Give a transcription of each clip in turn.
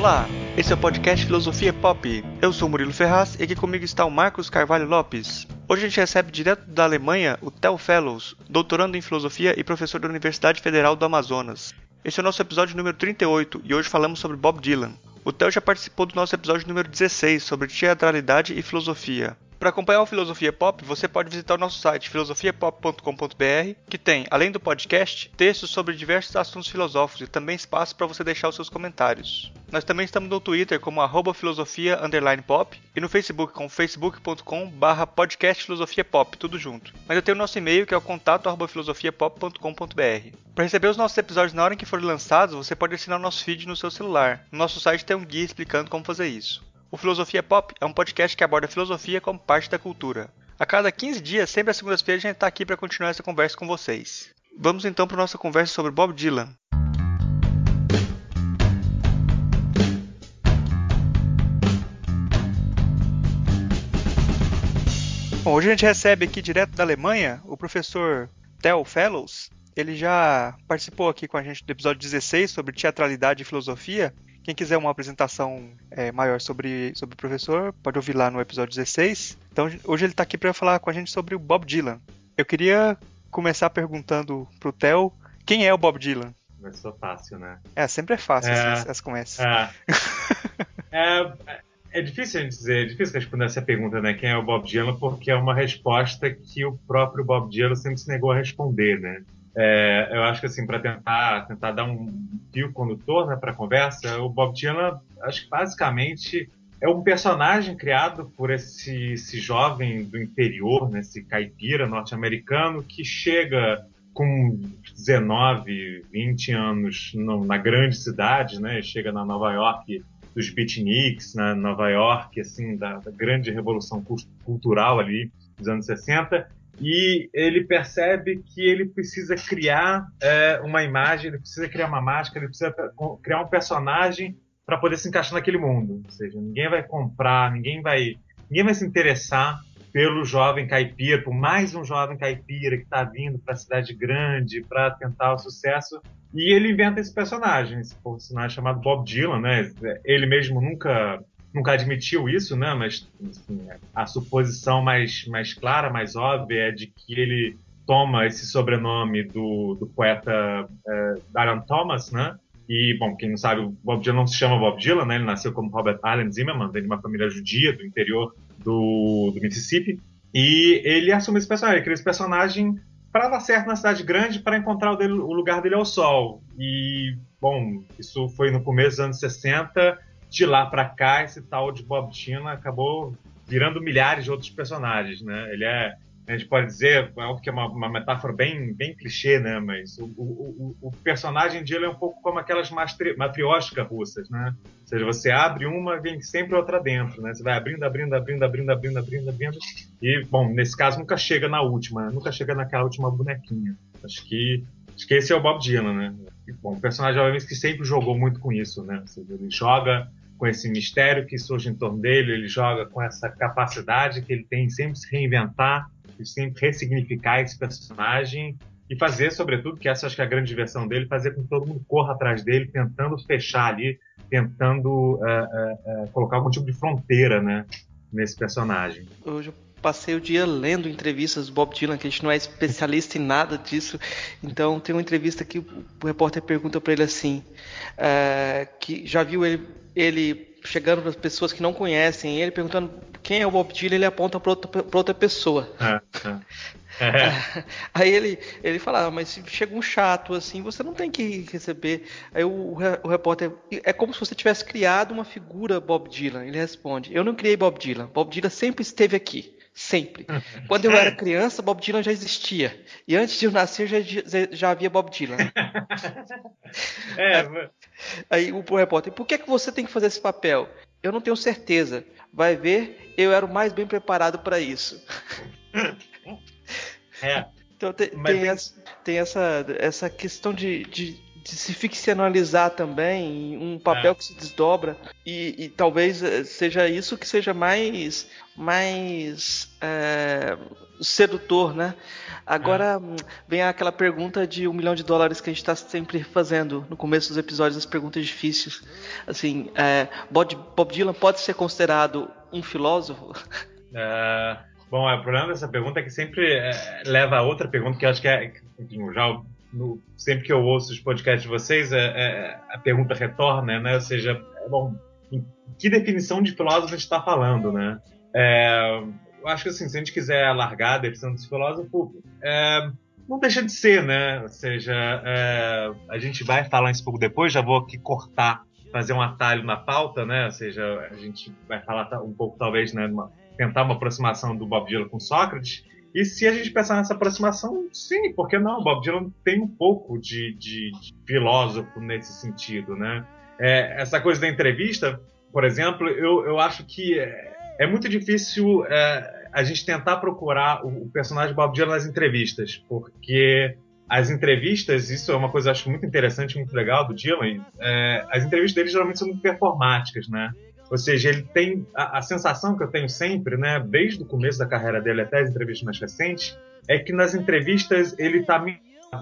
Olá, esse é o podcast Filosofia Pop. Eu sou Murilo Ferraz e aqui comigo está o Marcos Carvalho Lopes. Hoje a gente recebe direto da Alemanha o Theo Fellows, doutorando em filosofia e professor da Universidade Federal do Amazonas. Esse é o nosso episódio número 38 e hoje falamos sobre Bob Dylan. O Theo já participou do nosso episódio número 16 sobre teatralidade e filosofia. Para acompanhar o Filosofia Pop, você pode visitar o nosso site filosofiapop.com.br, que tem, além do podcast, textos sobre diversos assuntos filosóficos e também espaço para você deixar os seus comentários. Nós também estamos no Twitter como arroba filosofia pop e no Facebook com facebook.com barra podcast filosofia pop, tudo junto. Mas eu tenho o nosso e-mail que é o contato arroba filosofiapop.com.br. Para receber os nossos episódios na hora em que forem lançados, você pode assinar o nosso feed no seu celular. No nosso site tem um guia explicando como fazer isso. O Filosofia Pop é um podcast que aborda a filosofia como parte da cultura. A cada 15 dias, sempre às segundas-feiras, a gente está aqui para continuar essa conversa com vocês. Vamos então para nossa conversa sobre Bob Dylan. Bom, hoje a gente recebe aqui direto da Alemanha o professor Theo Fellows. Ele já participou aqui com a gente do episódio 16 sobre teatralidade e filosofia quem quiser uma apresentação é, maior sobre, sobre o professor, pode ouvir lá no episódio 16. Então, hoje ele está aqui para falar com a gente sobre o Bob Dylan. Eu queria começar perguntando pro Theo quem é o Bob Dylan. Começou fácil, né? É, sempre é fácil é, as, as começas. É. é, é difícil a gente dizer, é difícil responder essa pergunta, né? Quem é o Bob Dylan, porque é uma resposta que o próprio Bob Dylan sempre se negou a responder, né? É, eu acho que assim para tentar tentar dar um fio condutor né, para a conversa, o Bob Dylan, acho que basicamente é um personagem criado por esse, esse jovem do interior, né, esse caipira norte-americano que chega com 19, 20 anos no, na grande cidade, né, chega na Nova York dos beatniks, na Nova York, assim, da, da grande revolução cultural ali dos anos 60, e ele percebe que ele precisa criar é, uma imagem, ele precisa criar uma máscara, ele precisa criar um personagem para poder se encaixar naquele mundo. Ou seja, ninguém vai comprar, ninguém vai, ninguém vai se interessar pelo jovem caipira, por mais um jovem caipira que está vindo para a cidade grande para tentar o sucesso. E ele inventa esse personagem, esse personagem chamado Bob Dylan, né? Ele mesmo nunca nunca admitiu isso, né? Mas assim, a suposição mais, mais clara, mais óbvia é de que ele toma esse sobrenome do, do poeta é, Darren Thomas, né? E, bom, quem não sabe, o Bob Dylan não se chama Bob Dylan, né? Ele nasceu como Robert Allen Zimmerman, vem de uma família judia do interior do, do Mississippi. E ele assume esse personagem, ele cria esse personagem para dar certo na cidade grande, para encontrar o, dele, o lugar dele ao sol. E, bom, isso foi no começo dos anos 60 de lá para cá, esse tal de Bob Dylan acabou virando milhares de outros personagens, né? Ele é, a gente pode dizer, é algo que é uma, uma metáfora bem, bem clichê, né? Mas o, o, o personagem de ele é um pouco como aquelas matrióticas russas, né? Ou seja, você abre uma, vem sempre outra dentro, né? Você vai abrindo, abrindo, abrindo, abrindo, abrindo, abrindo, abrindo. E, bom, nesse caso nunca chega na última, né? nunca chega naquela última bonequinha. Acho que, acho que esse é o Bob Dylan, né? Bom, um personagem, obviamente, que sempre jogou muito com isso, né? Ou seja, ele joga com esse mistério que surge em torno dele, ele joga com essa capacidade que ele tem sempre se reinventar, e sempre ressignificar esse personagem e fazer, sobretudo, que essa acho que é a grande diversão dele, fazer com que todo mundo corra atrás dele, tentando fechar ali, tentando uh, uh, uh, colocar algum tipo de fronteira, né, nesse personagem. Hoje passei o dia lendo entrevistas do Bob Dylan, que a gente não é especialista em nada disso. Então tem uma entrevista que o repórter pergunta para ele assim, que já viu ele ele chegando para as pessoas que não conhecem ele, perguntando quem é o Bob Dylan, ele aponta para outra, outra, pessoa. É, é. É. Aí ele, ele fala, ah, mas se chega um chato assim, você não tem que receber. Aí o, o repórter, é como se você tivesse criado uma figura Bob Dylan. Ele responde, eu não criei Bob Dylan. Bob Dylan sempre esteve aqui. Sempre. Quando eu era criança, Bob Dylan já existia. E antes de eu nascer, já, já havia Bob Dylan. é, Aí o repórter, por que, que você tem que fazer esse papel? Eu não tenho certeza. Vai ver, eu era o mais bem preparado para isso. É. Então tem, tem, essa, tem essa, essa, questão de, de, de se ficcionalizar também, um papel é. que se desdobra e, e, talvez eh, seja isso que seja mais mais é, sedutor, né? Agora é. vem aquela pergunta de um milhão de dólares que a gente está sempre fazendo no começo dos episódios, as perguntas difíceis. Assim, é, Bob, Dylan pode ser considerado um filósofo? Bom, o problema dessa pergunta é que sempre leva a outra pergunta que eu acho que é, já no, sempre que eu ouço os podcasts de vocês, é, é, a pergunta retorna, né? Ou seja, é, bom, que definição de filósofo a gente está falando, né? É, eu acho que assim, se a gente quiser alargar a definição desse filósofo, é, não deixa de ser, né? Ou seja, é, a gente vai falar isso um pouco depois, já vou aqui cortar, fazer um atalho na pauta, né? Ou seja, a gente vai falar um pouco, talvez, né? Uma, tentar uma aproximação do Bob Dylan com Sócrates, e se a gente pensar nessa aproximação, sim, por que não? Bob Dylan tem um pouco de, de, de filósofo nesse sentido, né? É, essa coisa da entrevista, por exemplo, eu, eu acho que é, é muito difícil é, a gente tentar procurar o, o, personagem Bob Dylan nas entrevistas, porque as entrevistas, isso é uma coisa acho muito interessante, muito legal do Dylan, é, as entrevistas dele geralmente são muito performáticas, né? Ou seja, ele tem a, a, sensação que eu tenho sempre, né, desde o começo da carreira dele até as entrevistas mais recentes, é que nas entrevistas ele está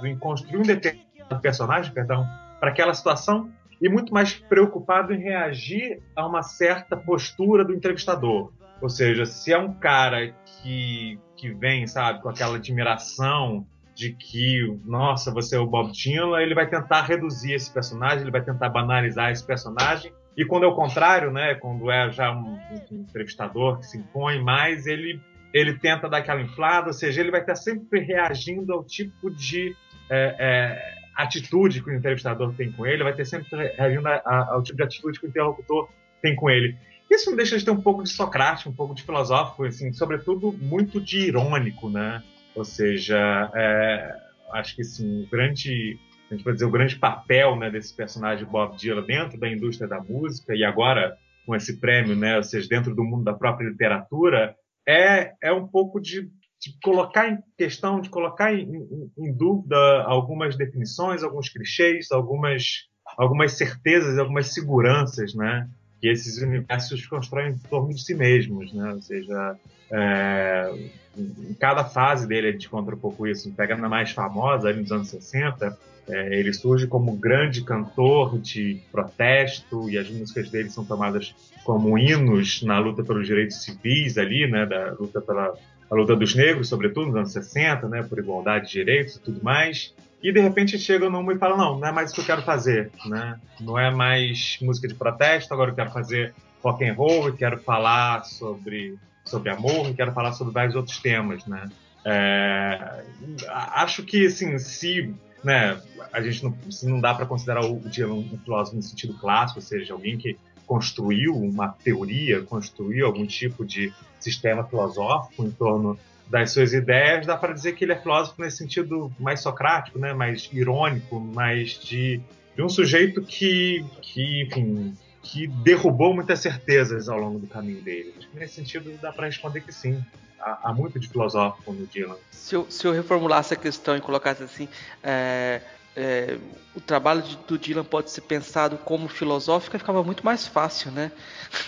em construir um determinado personagem, perdão, para aquela situação e muito mais preocupado em reagir a uma certa postura do entrevistador. Ou seja, se é um cara que, que vem, sabe, com aquela admiração de que, nossa, você é o Bob Dylan, ele vai tentar reduzir esse personagem, ele vai tentar banalizar esse personagem e quando é o contrário, né, quando é já um, um entrevistador que se impõe mais, ele, ele tenta dar aquela inflada, ou seja, ele vai estar sempre reagindo ao tipo de é, é, atitude que o entrevistador tem com ele, vai ter sempre reagindo a, a, ao tipo de atitude que o interlocutor tem com ele. Isso não deixa de ter um pouco de socrático, um pouco de filosófico, assim, sobretudo muito de irônico, né? Ou seja, é, acho que sim, o grande a gente pode dizer, o grande papel né, desse personagem Bob Dylan dentro da indústria da música e agora com esse prêmio, né, ou seja, dentro do mundo da própria literatura, é, é um pouco de, de colocar em questão, de colocar em, em, em, dúvida algumas definições, alguns clichês, algumas, algumas certezas, algumas seguranças, né, que esses universos constroem em torno de si mesmos, né, ou seja, é, em cada fase dele a gente encontra um pouco isso. Pega na mais famosa, ali nos anos 60, é, ele surge como grande cantor de protesto e as músicas dele são tomadas como hinos na luta pelos direitos civis ali, né, da luta pela a luta dos negros, sobretudo nos anos 60, né, por igualdade de direitos e tudo mais. E de repente chega numa e fala: não, não é mais isso que eu quero fazer, né? Não é mais música de protesto, agora eu quero fazer rock and roll, quero falar sobre sobre amor, quero falar sobre vários outros temas, né? É, acho que assim, se né, a gente não, não dá para considerar o Dylan um filósofo no sentido clássico, ou seja, alguém que construiu uma teoria, construiu algum tipo de sistema filosófico em torno das suas ideias, dá para dizer que ele é filósofo nesse sentido mais socrático, né, mais irônico, mais de, de um sujeito que, que, enfim, que derrubou muitas certezas ao longo do caminho dele. Nesse sentido, dá para responder que sim há, há muito de filosófico no Dylan. Se eu, se eu reformulasse a questão e colocasse assim, é, é, o trabalho de, do Dylan pode ser pensado como filosófico, ficava muito mais fácil, né?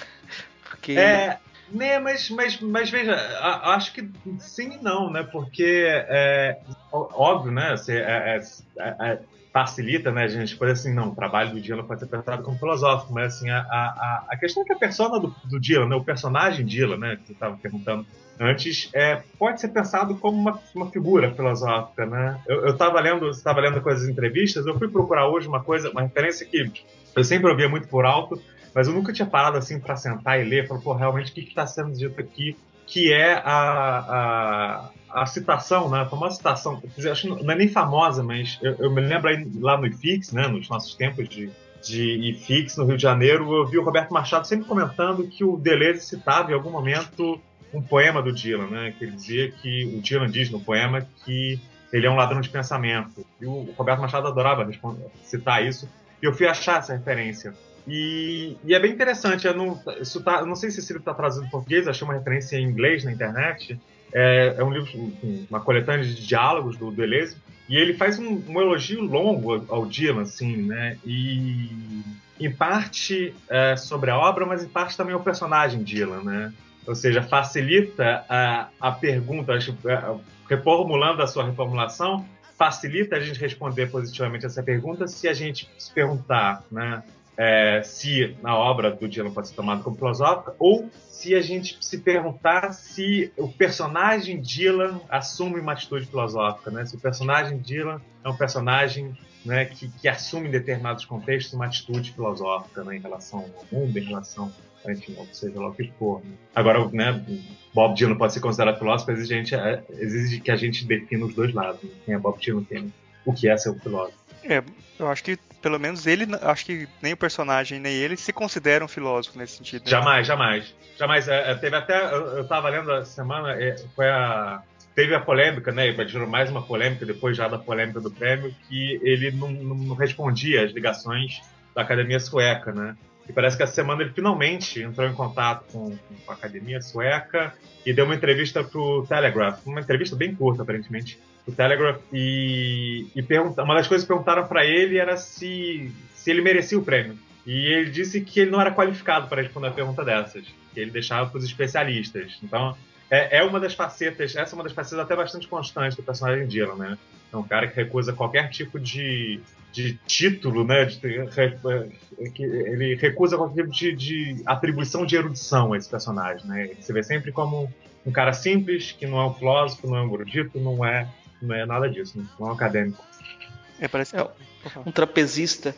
Porque é, né, mas, mas, mas veja, acho que sim e não, né? Porque é, óbvio, né? Você, é, é, é, facilita, né, a gente poder assim, não, o trabalho do Dylan pode ser tratado como filosófico, mas assim, a, a, a questão é que a persona do, do Dylan, né, o personagem Dylan, né, que você estava perguntando, antes, é, pode ser pensado como uma, uma figura filosófica, né? Eu estava lendo, estava lendo coisas entrevistas, eu fui procurar hoje uma coisa, uma referência que eu sempre ouvia muito por alto, mas eu nunca tinha parado assim para sentar e ler, falar, pô, realmente o que está sendo dito aqui, que é a, a, a citação, né? Foi uma citação, acho que não é nem famosa, mas eu, eu me lembro aí lá no IFIX, né? Nos nossos tempos de de IFIX no Rio de Janeiro, eu vi o Roberto Machado sempre comentando que o Deleuze citava em algum momento um poema do Dylan, né? Que ele dizia que o Dylan diz no poema que ele é um ladrão de pensamento. E o Roberto Machado adorava citar isso. E eu fui achar essa referência. E, e é bem interessante. Eu não, isso tá, eu não sei se esse livro está traduzido em português, achei uma referência em inglês na internet. É, é um livro, uma coletânea de diálogos do Deleuze. E ele faz um, um elogio longo ao Dylan, assim, né? E em parte é, sobre a obra, mas em parte também o personagem Dylan, né? Ou seja, facilita a, a pergunta, acho, é, reformulando a sua reformulação, facilita a gente responder positivamente essa pergunta se a gente se perguntar, né? É, se a obra do Dylan pode ser tomada como filosófica ou se a gente se perguntar se o personagem Dylan assume uma atitude filosófica, né? Se o personagem Dylan é um personagem né, que, que assume em determinados contextos uma atitude filosófica né, em relação ao mundo, em relação enfim, seja lá o que for. Né? Agora, né, Bob Dylan pode ser considerado filósofo, exige, gente, é, exige que a gente defina os dois lados. Né? Quem é Bob Dylan, quem, o que é ser um filósofo. É, eu acho que pelo menos ele, acho que nem o personagem nem ele se consideram filósofo nesse sentido. Né? Jamais, jamais. Jamais. É, é, teve até. Eu, eu tava lendo a semana, é, foi a. Teve a polêmica, né? E mais uma polêmica, depois já da polêmica do prêmio, que ele não, não respondia às ligações da academia sueca, né? E parece que essa semana ele finalmente entrou em contato com, com a academia sueca e deu uma entrevista pro Telegraph, uma entrevista bem curta, aparentemente, pro Telegraph, e, e pergunta, uma das coisas que perguntaram para ele era se, se ele merecia o prêmio. E ele disse que ele não era qualificado para responder a pergunta dessas, que ele deixava para os especialistas. Então, é, é, uma das facetas, essa é uma das facetas até bastante constantes do personagem Dylan, né? É um cara que recusa qualquer tipo de, de título, né? De, ele recusa qualquer tipo de, de, atribuição de erudição a esse personagem, né? Ele se vê sempre como um cara simples, que não é um filósofo, não é um erudito, não é, não é nada disso, né? não é um acadêmico. É, parece é um trapezista.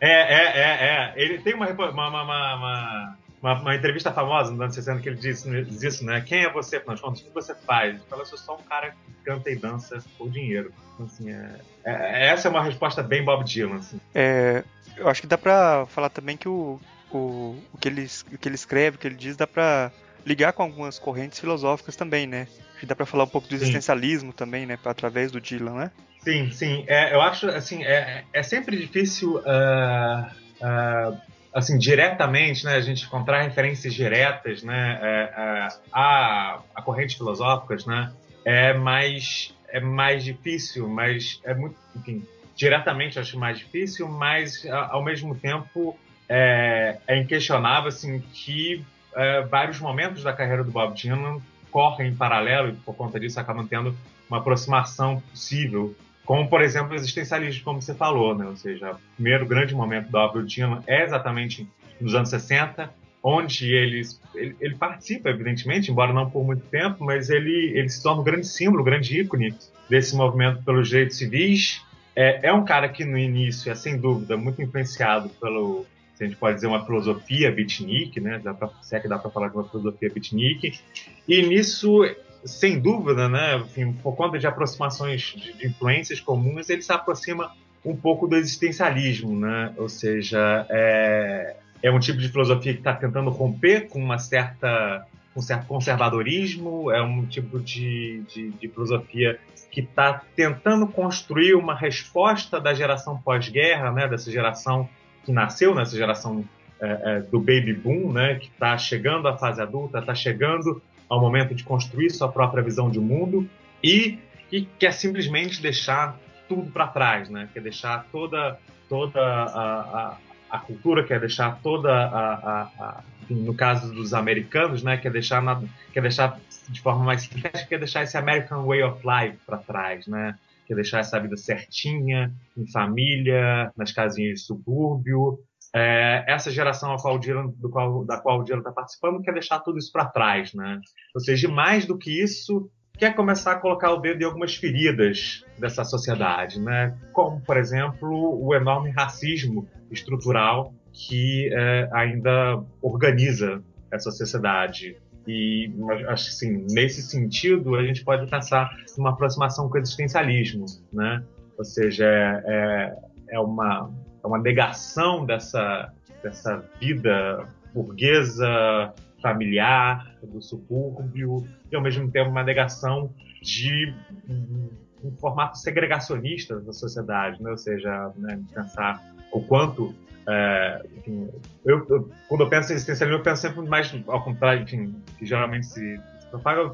É, é, é, é. Ele tem uma, uma, uma, uma uma, uma, entrevista famosa nos anos 60 que ele disse, diz isso, né? Quem é você, afinal de contas? O que você faz? Ele fala, eu sou só um cara que canta e dança por dinheiro. Então, assim, é, é, essa é uma resposta bem Bob Dylan. Assim. É, eu acho que dá pra falar também que o, o, o, que, ele, o que ele escreve, o que ele diz, dá pra ligar com algumas correntes filosóficas também, né? Que dá pra falar um pouco do existencialismo sim. também, né? Através do Dylan, né? Sim, sim. É, eu acho, assim, é, é sempre difícil... Uh, uh, assim, diretamente, né, a gente encontrar referências diretas, né, é, a, a correntes filosóficas, né, é mais é mais difícil, mas é muito, enfim, diretamente acho mais difícil, mas ao mesmo tempo é, é inquestionável assim que é, vários momentos da carreira do Bob Dylan correm em paralelo e por conta disso acabam tendo uma aproximação possível como, por exemplo, o existencialismo, como você falou, né? Ou seja, o primeiro grande momento do Dylan é exatamente nos anos 60, onde ele, ele, ele, participa, evidentemente, embora não por muito tempo, mas ele, ele se torna um grande símbolo, um grande ícone desse movimento pelos direitos civis. É, é um cara que, no início, é sem dúvida muito influenciado pelo, se a gente pode dizer, uma filosofia beatnik, né? Dá pra, se é que dá para falar de uma filosofia beatnik. E nisso sem dúvida, né, enfim, por conta de aproximações de, de, influências comuns, ele se aproxima um pouco do existencialismo, né? Ou seja, é, é um tipo de filosofia que está tentando romper com uma certa um certo conservadorismo, é um tipo de, de, de filosofia que está tentando construir uma resposta da geração pós-guerra, né, dessa geração que nasceu nessa geração é, é, do baby boom, né, que está chegando à fase adulta, está chegando ao momento de construir sua própria visão de mundo e que quer simplesmente deixar tudo para trás, né? Quer deixar toda toda a, a, a cultura, quer deixar toda a, a, no caso dos americanos, né? Quer deixar na, quer deixar de forma mais quer deixar esse American way of life para trás, né? Quer deixar essa vida certinha, em família, nas casinhas de subúrbio, é, essa geração a qual Dylan, do qual, da qual o Dylan está participando quer deixar tudo isso para trás, né? Ou seja, mais do que isso, quer começar a colocar o dedo em algumas feridas dessa sociedade, né? Como, por exemplo, o enorme racismo estrutural que é, ainda organiza essa sociedade. E acho que assim, nesse sentido a gente pode pensar numa aproximação com o existencialismo, né? Ou seja, é, é, é uma é uma negação dessa, dessa vida burguesa, familiar, do subúrbio, e ao mesmo tempo uma negação de um formato segregacionista da sociedade, né? ou seja, né, pensar o quanto é, enfim, eu, eu, quando eu penso em existencialismo, eu penso sempre mais ao contrário, enfim, que geralmente se,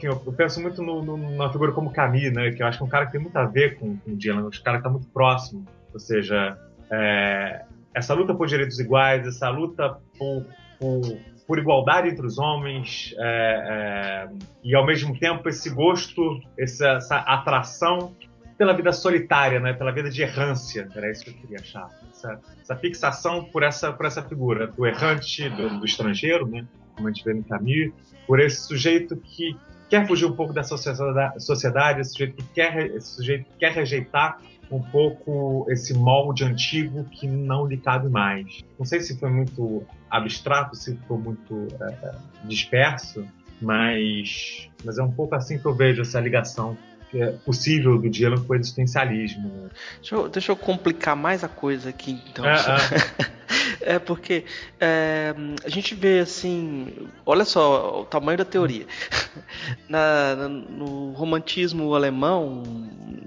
Eu, eu penso muito no, no, numa figura como Camille, né? Que eu acho que é um cara que tem muito a ver com, com o Dylan, um cara que está muito próximo. Ou seja, é, essa luta por direitos iguais, essa luta por, por, por igualdade entre os homens, é, é, e ao mesmo tempo esse gosto, essa, essa, atração pela vida solitária, né? pela vida de errância, era isso que eu queria achar. Essa, essa fixação por essa, por essa figura do errante, do, do estrangeiro, né? como a gente vê no Camus, por esse sujeito que quer fugir um pouco da sociedade, esse sujeito que quer, esse sujeito que quer rejeitar um pouco esse molde antigo que não lhe cabe mais. Não sei se foi muito abstrato, se ficou muito é, disperso, mas, mas é um pouco assim que eu vejo essa ligação possível do Dylan com o existencialismo. Deixa eu, deixa eu complicar mais a coisa aqui, então. É, é. É porque é, a gente vê assim, olha só o tamanho da teoria. Na, no romantismo alemão,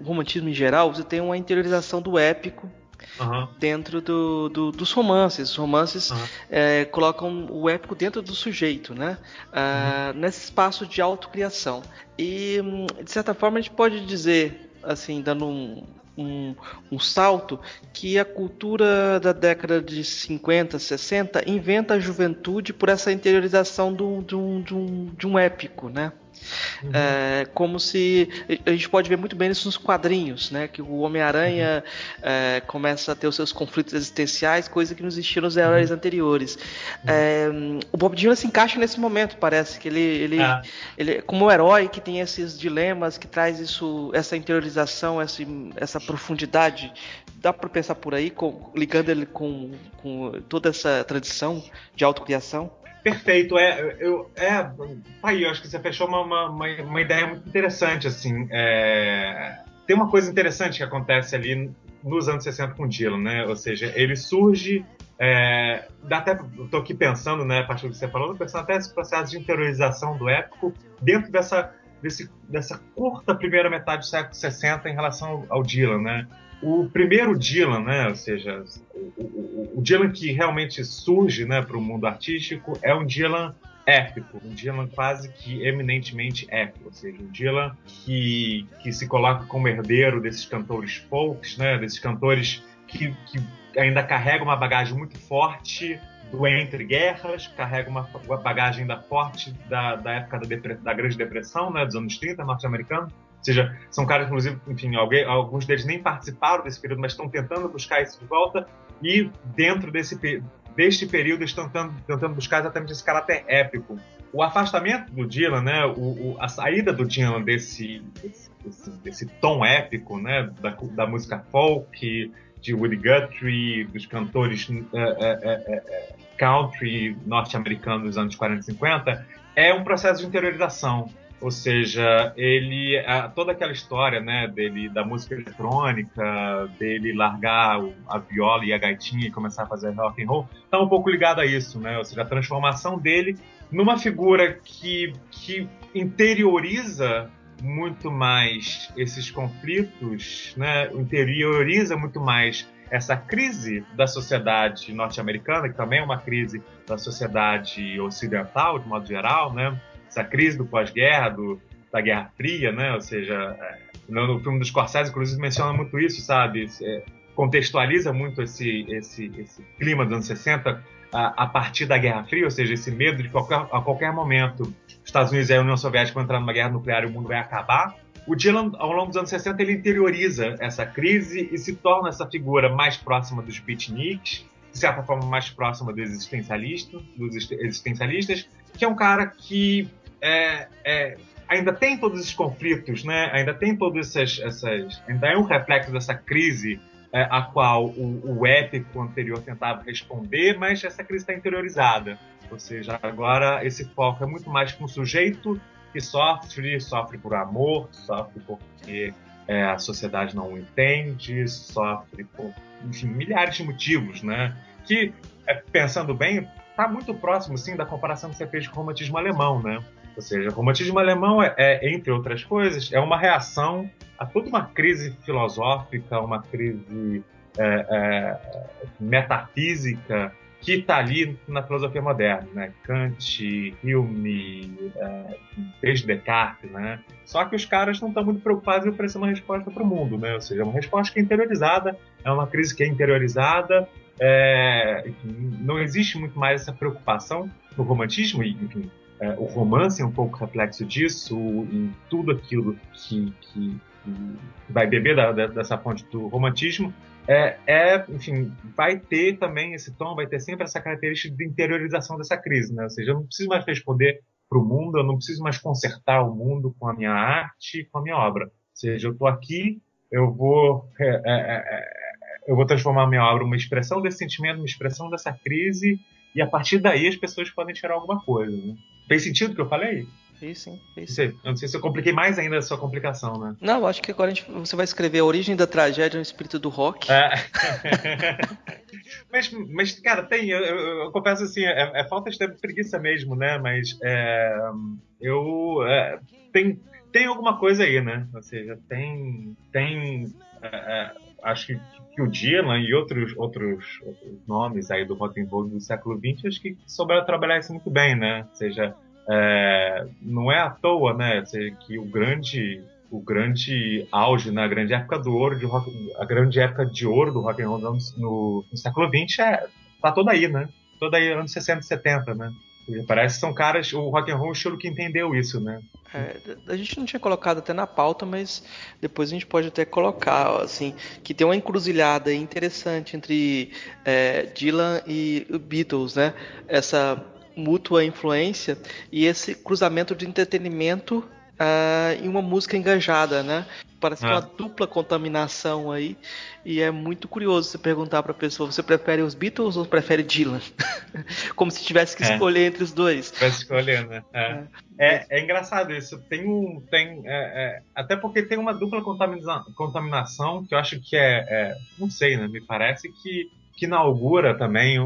romantismo em geral, você tem uma interiorização do épico Uhum. dentro do, do, dos romances. Os romances uhum. é, colocam o épico dentro do sujeito, né? Uh, uhum. Nesse espaço de autocriação. E, de certa forma, a gente pode dizer, assim, dando um, um, um, salto que a cultura da década de 50, 60 inventa a juventude por essa interiorização do, do, de, um, de um épico, né? Uhum. É, como se a gente pode ver muito bem isso nos quadrinhos, né? Que o Homem-Aranha uhum. é, começa a ter os seus conflitos existenciais, coisa que não existia nos heróis uhum. anteriores. Uhum. É, o Bob Dylan se encaixa nesse momento, parece que ele, ele, ah. ele, como um herói que tem esses dilemas, que traz isso, essa interiorização, essa, essa profundidade. Dá para pensar por aí, com, ligando ele com, com toda essa tradição de autocriação? Perfeito, é, eu, é, aí, eu acho que você fechou uma, uma, uma ideia muito interessante, assim, é, tem uma coisa interessante que acontece ali nos anos 60 com o Dylan, né, ou seja, ele surge, é, até, tô aqui pensando, né, a partir do que você falou, pensando até esse processo de interiorização do épico dentro dessa, desse, dessa curta primeira metade do século 60 em relação ao Dylan, né, o primeiro Dylan, né, ou seja, o, o, o Dylan que realmente surge né, para o mundo artístico é um Dylan épico, um Dylan quase que eminentemente épico, ou seja, um Dylan que, que se coloca como herdeiro desses cantores folks, né, desses cantores que, que ainda carregam uma bagagem muito forte do Entre Guerras, carrega uma, uma bagagem ainda forte da, da época da, da Grande Depressão, né, dos anos 30, norte-americano, seja, são caras, inclusive, enfim, alguém, alguns deles nem participaram desse período, mas estão tentando buscar isso de volta, e dentro desse, deste período estão tentando, tentando buscar exatamente esse caráter épico. O afastamento do Dylan, né, o, o, a saída do Dylan desse, desse, desse, tom épico, né, da, da, música folk, de Woody Guthrie, dos cantores é, é, é, country norte-americanos dos anos 40 e 50, é um processo de interiorização ou seja, ele toda aquela história, né, dele da música eletrônica, dele largar a viola e a gaitinha e começar a fazer rock and roll, tá um pouco ligado a isso, né? Ou seja, a transformação dele numa figura que que interioriza muito mais esses conflitos, né? Interioriza muito mais essa crise da sociedade norte-americana, que também é uma crise da sociedade ocidental, de modo geral, né? Essa crise do pós-guerra, da Guerra Fria, né? Ou seja, é, no filme dos Scorsese, inclusive, menciona muito isso, sabe? É, contextualiza muito esse, esse, esse clima dos anos 60 a, a, partir da Guerra Fria, ou seja, esse medo de qualquer, a qualquer momento os Estados Unidos e a União Soviética vão entrar numa guerra nuclear e o mundo vai acabar. O Dylan, ao longo dos anos 60, ele interioriza essa crise e se torna essa figura mais próxima dos beatniks, de certa forma mais próxima dos existencialistas, dos existencialistas, que é um cara que é, é, ainda tem todos esses conflitos, né? Ainda tem todas essas, essas ainda é um reflexo dessa crise é, a qual o, o épico anterior tentava responder, mas essa crise está interiorizada. Ou seja, agora esse foco é muito mais com o sujeito que sofre, sofre por amor, sofre porque é, a sociedade não o entende, sofre por, enfim, milhares de motivos, né? Que, é, pensando bem, está muito próximo, sim, da comparação que você fez com o romantismo alemão, né? Ou seja, o romantismo alemão é, é, entre outras coisas, é uma reação a toda uma crise filosófica, uma crise é, é, metafísica que está ali na filosofia moderna, né? Kant, Hume, é, desde Descartes, né? Só que os caras não estão muito preocupados em oferecer uma resposta para o mundo, né? Ou seja, uma resposta que é interiorizada, é uma crise que é interiorizada, é, não existe muito mais essa preocupação no romantismo, e enfim, é, o romance é um pouco reflexo disso, em tudo aquilo que, que, que vai beber da, da, dessa fonte do romantismo, é, é, enfim, vai ter também esse tom, vai ter sempre essa característica de interiorização dessa crise, né? Ou seja, eu não preciso mais responder para o mundo, eu não preciso mais consertar o mundo com a minha arte, com a minha obra. Ou seja, eu estou aqui, eu vou é, é, é, é eu vou transformar a minha obra uma expressão desse sentimento, uma expressão dessa crise, e a partir daí as pessoas podem tirar alguma coisa. Né? Fez sentido o que eu falei? Fez sim, fez sim. Eu não sei se eu compliquei mais ainda a sua complicação, né? Não, acho que agora gente, você vai escrever a origem da tragédia no espírito do rock. É. mas, mas, cara, tem, eu, eu, eu confesso assim, é, é, falta de tempo preguiça mesmo, né? Mas é, eu. É, tem, tem alguma coisa aí, né? Ou seja, tem. tem é, é, acho que que o Dylan e outros, outros, nomes aí do rock and roll do século XX, acho que souberam trabalhar isso muito bem, né? Ou seja, é, não é à toa, né? Seja, que o grande o grande auge na grande época do ouro de rock, a grande época de ouro do rock and roll no, no, século XX é tá toda aí, né? Toda aí anos 60 e 70, né? Parece que são caras, o rock and roll estilo que entendeu isso, né? É, a gente não tinha colocado até na pauta, mas depois a gente pode até colocar, assim, que tem uma encruzilhada interessante entre é, Dylan e Beatles, né? Essa mútua influência e esse cruzamento de entretenimento uh, em uma música engajada, né? Parece é. uma dupla contaminação aí. E é muito curioso você perguntar para a pessoa: você prefere os Beatles ou prefere Dylan? Como se tivesse que é. escolher entre os dois. Tivesse escolher, né? É. é. É, é engraçado isso. Tem um. Tem, é, é, até porque tem uma dupla contamina contaminação que eu acho que é, Não sei, né? Me parece que que inaugura também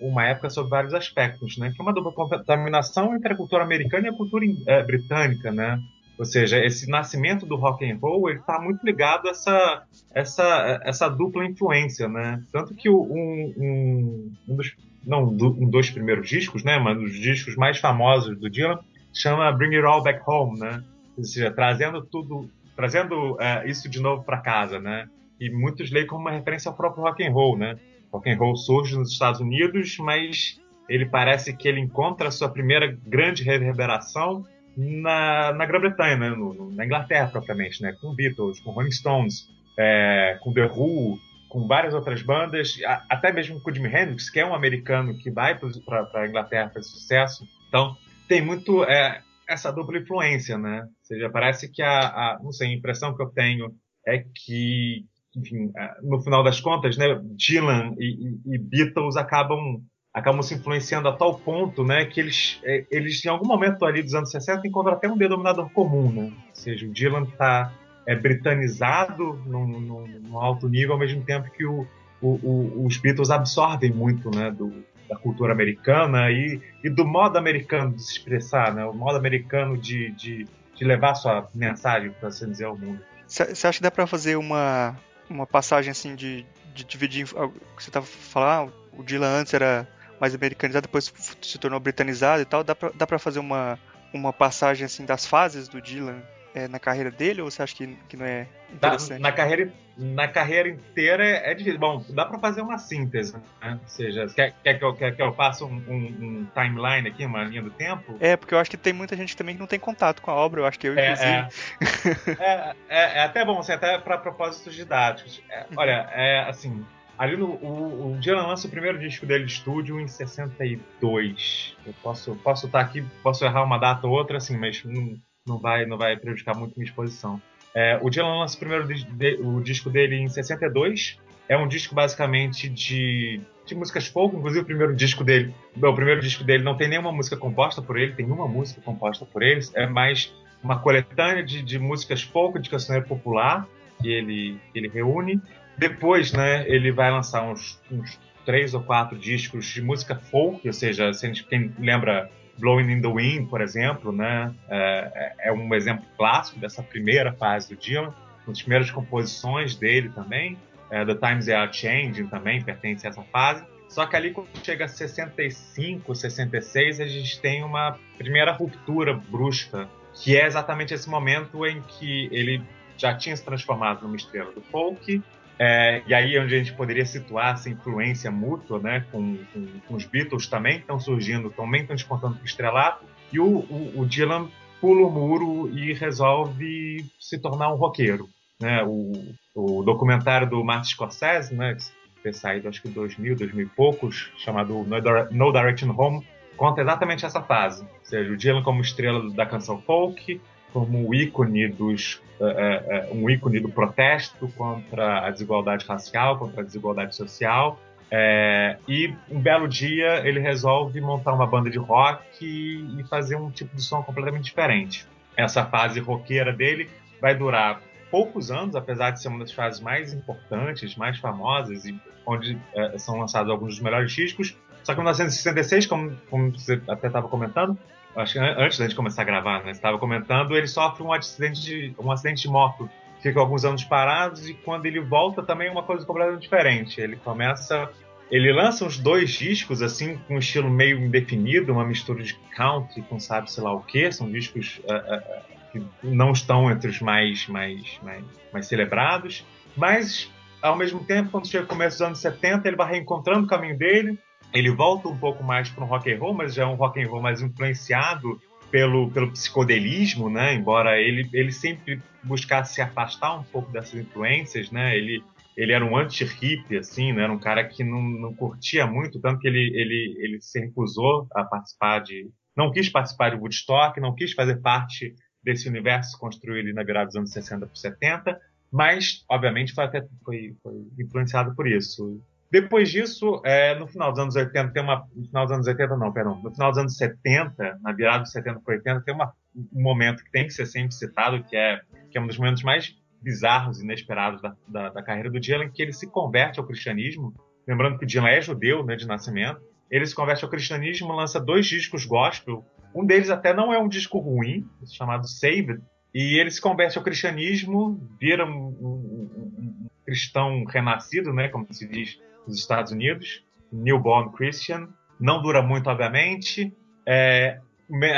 uma época sobre vários aspectos, né? Que é uma dupla contaminação entre a cultura americana e a cultura é, britânica, né? Ou seja, esse nascimento do rock and roll ele está muito ligado a essa, essa, essa dupla influência, né? Tanto que um, um, um dos não um dos primeiros discos, né? Mas dos discos mais famosos do Dylan chama Bring It All Back Home, né? Ou seja, trazendo tudo, trazendo é, isso de novo para casa, né? E muitos leem como uma referência ao próprio rock and roll, né? Rock and roll surge nos Estados Unidos, mas ele parece que ele encontra a sua primeira grande reverberação na, na Grã-Bretanha, né? No, no, na Inglaterra propriamente, né? com Beatles, com Rolling Stones, é, com The Who, com várias outras bandas, a, até mesmo com o Jimi Hendrix, que é um americano que vai para a Inglaterra fazer sucesso. Então, tem muito é, essa dupla influência, né? Ou seja, parece que a, a, não sei, a impressão que eu tenho é que, enfim, é, no final das contas, né, Dylan e, e, e Beatles acabam acabam se influenciando a tal ponto, né, que eles, é, eles em algum momento ali dos anos 60 encontram até um denominador comum, né? Ou seja, o Dylan está é, britanizado num, num, num, alto nível, ao mesmo tempo que o, o, o, os Beatles absorvem muito, né, do, da cultura americana e, e do modo americano de se expressar, né, o modo americano de, de, de levar sua mensagem, para assim dizer, ao mundo. Você acha que dá para fazer uma, uma passagem assim de, de dividir, você estava falando, ah, o Dylan antes era mais americanizado, depois se tornou britanizado e tal. Dá pra, dá pra fazer uma, uma passagem assim das fases do Dylan é, na carreira dele ou você acha que, que não é interessante? Na, na carreira, na carreira inteira é, é difícil. Bom, dá para fazer uma síntese, né? Ou seja, quer, quer, que, eu, quer que eu faça um, um, um, timeline aqui, uma linha do tempo? É, porque eu acho que tem muita gente também que não tem contato com a obra, eu acho que eu, é, inclusive. É, é, é, é até bom, assim, até para propósitos didáticos. É, olha, é assim, Ali no, o, o Dylan lança o primeiro disco dele de estúdio em 62. Eu posso posso estar tá aqui, posso errar uma data ou outra, assim, mas não, não vai não vai prejudicar muito minha exposição. É, o Dylan lança o primeiro de, o disco dele em 62. É um disco basicamente de, de músicas folk, inclusive o primeiro disco dele, o primeiro disco dele não tem nenhuma música composta por ele, tem uma música composta por ele, é mais uma coletânea de, de músicas folk, de cancioneiro popular que ele, que ele reúne. Depois, né, ele vai lançar uns, uns três ou quatro discos de música folk, ou seja, se a gente, quem lembra Blowing in the Wind, por exemplo, né, é, é, um exemplo clássico dessa primeira fase do Dylan, uma das primeiras composições dele também. É, the Times They Are Changing também pertence a essa fase. Só que ali quando chega a 65, 66, a gente tem uma primeira ruptura brusca, que é exatamente esse momento em que ele já tinha se transformado numa estrela do folk, é, e aí é onde a gente poderia situar essa influência mútua, né, com, com, com os Beatles também, estão surgindo, também estão despontando para o estrelato, e o, o, o, Dylan pula o muro e resolve se tornar um roqueiro. Né? O, o documentário do Martin Scorsese, né, que ter saído acho que em 2000, 2000 e poucos, chamado No Direction Home, conta exatamente essa fase. Ou seja, o Dylan como estrela da canção folk, como um ícone dos uh, uh, um ícone do protesto contra a desigualdade racial, contra a desigualdade social. É, e um belo dia ele resolve montar uma banda de rock e, e fazer um tipo de som completamente diferente. Essa fase roqueira dele vai durar poucos anos, apesar de ser uma das fases mais importantes, mais famosas e onde é, são lançados alguns dos melhores discos. Só que em 1966, como, como você até estava comentando, acho que antes da gente começar a gravar, né? Estava comentando, ele sofre um acidente de, um acidente de moto. Fica alguns anos parados e quando ele volta também é uma coisa completamente diferente. Ele começa. Ele lança uns dois discos, assim, com um estilo meio indefinido, uma mistura de country com sabe sei lá o que. São discos uh, uh, que não estão entre os mais, mais, mais, mais celebrados. Mas, ao mesmo tempo, quando chega o começo dos anos 70, ele vai reencontrando o caminho dele ele volta um pouco mais para um rock and roll, mas já é um rock and roll mais influenciado pelo, pelo psicodelismo, né? Embora ele, ele sempre buscasse se afastar um pouco dessas influências, né? Ele, ele era um anti-hippie, assim, né? Era um cara que não, não curtia muito, tanto que ele, ele, ele se recusou a participar de... Não quis participar de Woodstock, não quis fazer parte desse universo construído na virada dos anos 60 para 70, mas, obviamente, foi, até, foi, foi influenciado por isso. Depois disso, é, no final dos anos 80, tem uma. No final dos anos 80, não, perdão. No final dos anos 70, na virada dos 70 para 80, tem uma, um momento que tem que ser sempre citado, que é, que é um dos momentos mais bizarros e inesperados da, da, da, carreira do Dylan, que ele se converte ao cristianismo. Lembrando que o Dylan é judeu, né, de nascimento. Ele se converte ao cristianismo, lança dois discos gospel. Um deles até não é um disco ruim, chamado Saved. E ele se converte ao cristianismo, vira um, um, um cristão renascido, né, como se diz nos Estados Unidos, Newborn Christian. Não dura muito, obviamente. É,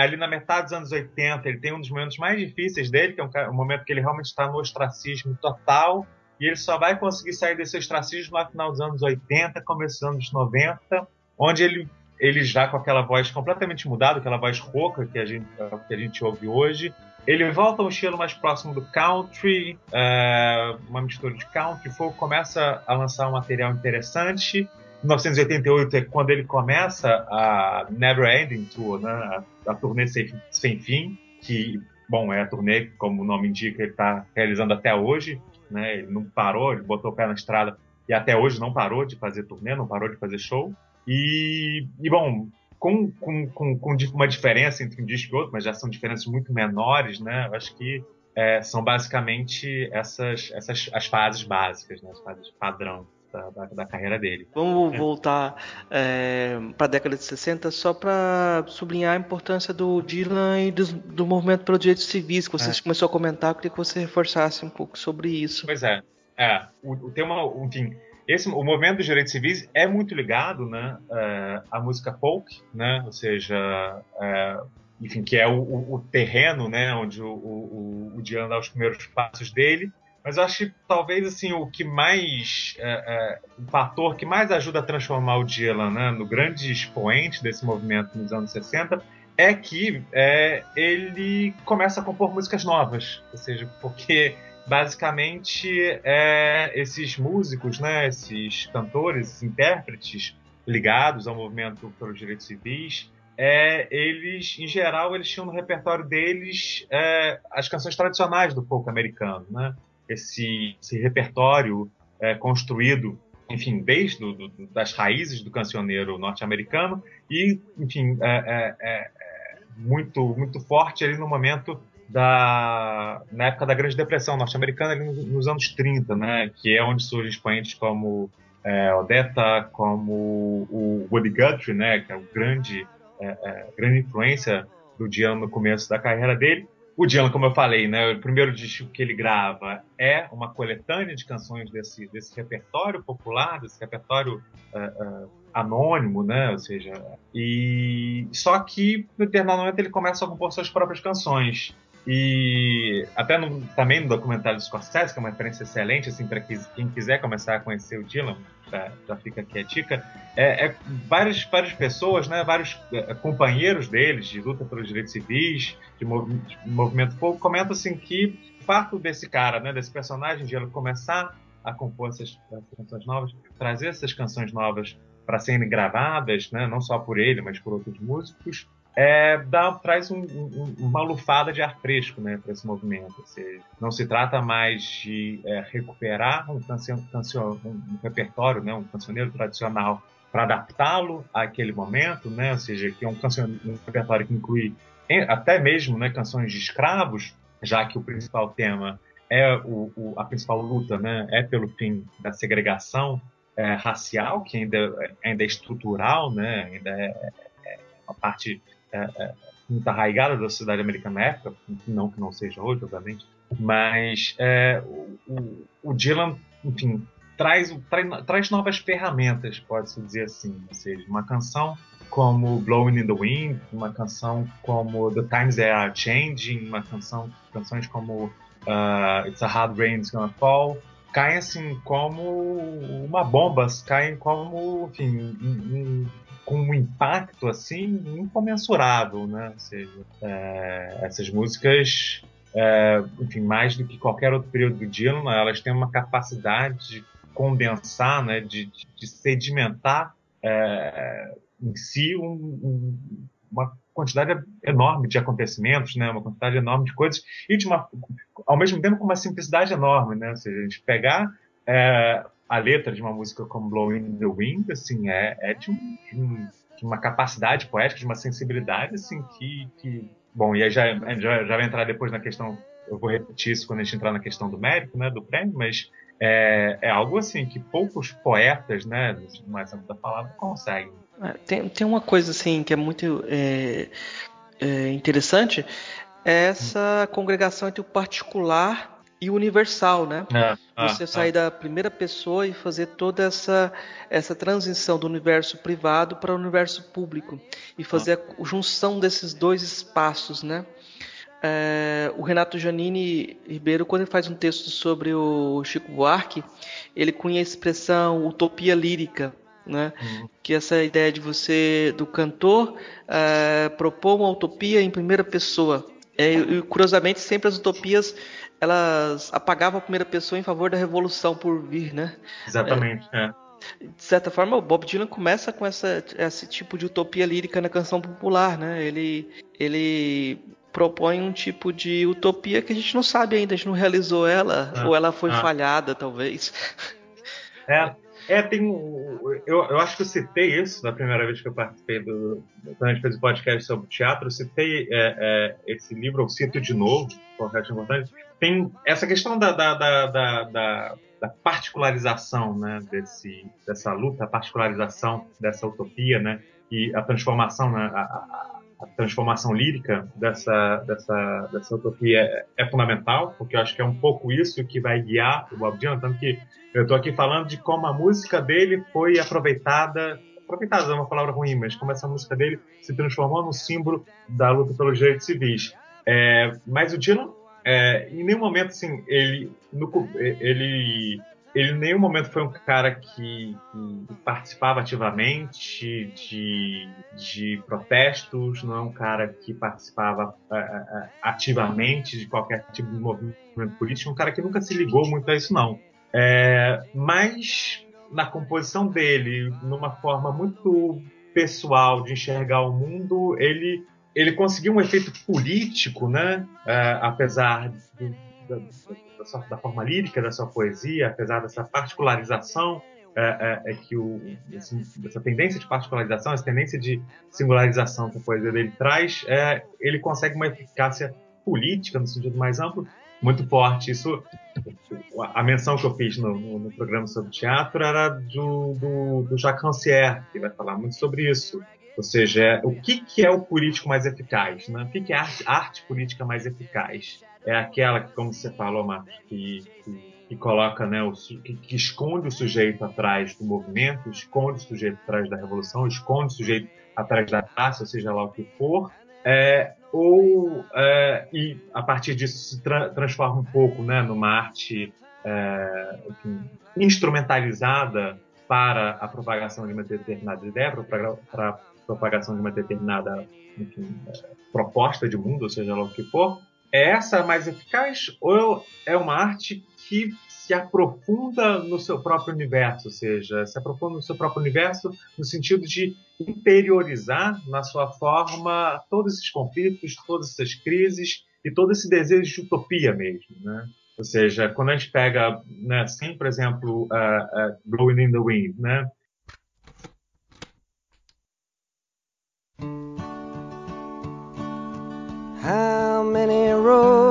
ali na metade dos anos 80, ele tem um dos momentos mais difíceis dele, que é um, um momento que ele realmente está no ostracismo total, e ele só vai conseguir sair desse ostracismo lá no final dos anos 80, começo dos anos 90, onde ele, ele já com aquela voz completamente mudada, aquela voz rouca que a gente, que a gente ouve hoje, ele volta a um estilo mais próximo do country, uh, uma mistura de country folk, começa a lançar um material interessante. 1988 é quando ele começa a Never Ending Tour, né? a turnê sem, sem fim, que, bom, é a turnê, como o nome indica, ele está realizando até hoje. Né? Ele não parou, ele botou o pé na estrada e até hoje não parou de fazer turnê, não parou de fazer show. E, e bom, com, com, com, com uma diferença entre um disco e outro, mas já são diferenças muito menores, né? Eu acho que é, são basicamente essas, essas as fases básicas, né? as fases padrão. Da, da, da, carreira dele. Vamos é. voltar é, para a década de 60 só para sublinhar a importância do Dylan e do, do movimento pelos direitos civis que você é. começou a comentar. Eu queria que você reforçasse um pouco sobre isso. Pois é. É, o, o tema, enfim, esse, o movimento dos direitos civis é muito ligado né, uh, à música folk, né, ou seja, uh, enfim, que é o, o, terreno né, onde o, o, o dá os primeiros passos dele. Mas eu acho que talvez assim o que mais uh, o fator que mais ajuda a transformar o Dylan né, no grande expoente desse movimento nos anos 60 é que é, ele começa a compor músicas novas, ou seja, porque basicamente é, esses músicos, né, esses cantores, esses intérpretes ligados ao movimento pelos direitos civis, é, eles, em geral, eles tinham no repertório deles é, as canções tradicionais do folk americano, né? Esse, esse repertório é, construído, enfim, desde do, do, das raízes do cancioneiro norte-americano e, enfim, é, é, é, muito muito forte ali no momento da na época da Grande Depressão norte-americana, nos, nos, anos 30, né, que é onde surgem expoentes como é, Odetta, como o Woody Guthrie, né, que é o grande, é, é, grande influência do Diano no começo da carreira dele. o Dylan, como eu falei, né, o primeiro disco que ele grava é uma coletânea de canções desse, desse repertório popular, desse repertório uh, uh, anônimo, né, ou seja, e só que no determinado momento ele começa a compor suas próprias canções. E até no, também no documentário do Scorsese, que é uma referência excelente, assim, para quem quiser começar a conhecer o Dylan, já, já fica aqui a dica, é, é, várias, várias pessoas, né, vários é, companheiros deles, de luta pelos direitos civis, de, mov, de movimento povo, comentam assim que o fato desse cara, né, desse personagem, de ele começar a compor essas, essas canções novas, trazer essas canções novas para serem gravadas, né, não só por ele, mas por outros músicos, é, dá, traz um, um, uma lufada de ar fresco né, para esse movimento. Seja, não se trata mais de é, recuperar um, um, repertório, né, um cancioneiro tradicional, para adaptá-lo àquele momento, né, ou seja, que é um, um repertório que inclui até mesmo né, canções de escravos, já que o principal tema é o, o, a principal luta né, é pelo fim da segregação é, racial, que ainda, ainda é estrutural, né, ainda é, é uma parte é, é, muito arraigada da sociedade americana na época, não que não seja hoje, obviamente, mas é, o, o, Dylan, enfim, traz, traz, traz novas ferramentas, pode-se dizer assim, ou seja, uma canção como Blowing in the Wind, uma canção como The Times They Are Changing, uma canção, canções como uh, It's a Hard Rain It's Gonna Fall, caem assim como uma bomba, caem como, enfim, um, com um impacto assim incomensurável, né? Ou seja, é, essas músicas, é, enfim, mais do que qualquer outro período do Dylan, elas têm uma capacidade de condensar, né? De, de, sedimentar é, em si um, um, uma quantidade enorme de acontecimentos, né? Uma quantidade enorme de coisas e de uma, ao mesmo tempo com uma simplicidade enorme, né? Ou seja, a gente pegar é, a letra de uma música como Blowing in the Wind, assim, é, é de, um, de, uma capacidade poética, de uma sensibilidade, assim, que, que bom, e aí já, já, já vai entrar depois na questão, eu vou repetir isso quando a gente entrar na questão do mérito, né, do prêmio, mas é, é algo, assim, que poucos poetas, né, mais amplo da palavra, conseguem. É, tem, tem uma coisa, assim, que é muito é, é interessante, é essa congregação entre o particular e universal, né? É, é Você é, sair é. da primeira pessoa e fazer toda essa essa transição do universo privado para o universo público e fazer a junção desses dois espaços, né? É, o Renato Janine Ribeiro, quando ele faz um texto sobre o Chico Buarque, ele cunha a expressão utopia lírica, né? Uhum. Que essa ideia de você, do cantor, é, propor uma utopia em primeira pessoa. É, e, curiosamente, sempre as utopias elas apagavam a primeira pessoa em favor da revolução por vir, né? Exatamente, é. é. De certa forma, o Bob Dylan começa com essa, esse tipo de utopia lírica na canção popular, né? Ele, ele propõe um tipo de utopia que a gente não sabe ainda, a gente não realizou ela, ah, ou ela foi ah. falhada, talvez. É, é, tem. Eu, eu acho que eu citei isso na primeira vez que eu participei do. Quando a gente fez o podcast sobre teatro, eu citei é, é, esse livro, eu cito de novo, por é importante. Tem essa questão da, da, da, da, da particularização né, desse, dessa luta, a particularização dessa utopia, né, e a transformação, né, a, transformação lírica dessa, dessa, dessa utopia é, é, fundamental, porque eu acho que é um pouco isso que vai guiar o Bob Dylan, tanto que eu estou aqui falando de como a música dele foi aproveitada, aproveitada é uma palavra ruim, mas como essa música dele se transformou no símbolo da luta pelos direitos civis. É, mas o Dylan, é, em nenhum momento, assim, ele, no, ele, ele em nenhum momento foi um cara que, que participava ativamente de, de protestos, não é um cara que participava uh, uh, ativamente de qualquer tipo de movimento político, é um cara que nunca se ligou muito a isso, não. É, mas na composição dele, numa forma muito pessoal de enxergar o mundo, ele, ele conseguiu um efeito político, né? É, apesar do, da, da, sua, da, forma lírica da sua poesia, apesar dessa particularização é, é, é que o, essa tendência de particularização, essa tendência de singularização que a poesia dele traz, é, ele consegue uma eficácia política no sentido mais amplo muito forte. Isso, a menção que eu fiz no, no, no programa sobre teatro era do, do, do Jacques Rancière, que vai falar muito sobre isso. Ou seja, o que, que é o político mais eficaz? Né? O que, que é a arte, arte política mais eficaz? É aquela que, como você falou, Marcos, que, que, que coloca, né, o, que, que, esconde o sujeito atrás do movimento, esconde o sujeito atrás da revolução, esconde o sujeito atrás da ou seja lá o que for, é, ou é, e a partir disso se tra transforma um pouco né, numa arte é, enfim, instrumentalizada para a propagação de uma determinada ideia, para a propagação de uma determinada enfim, é, proposta de mundo, seja lá o que for, é essa mais eficaz ou é uma arte que se aprofunda no seu próprio universo, ou seja, se aprofunda no seu próprio universo no sentido de interiorizar na sua forma todos esses conflitos, todas essas crises e todo esse desejo de utopia mesmo, né? Ou seja, quando a gente pega, né, assim, por exemplo, uh, uh, Blowing in the Wind, né?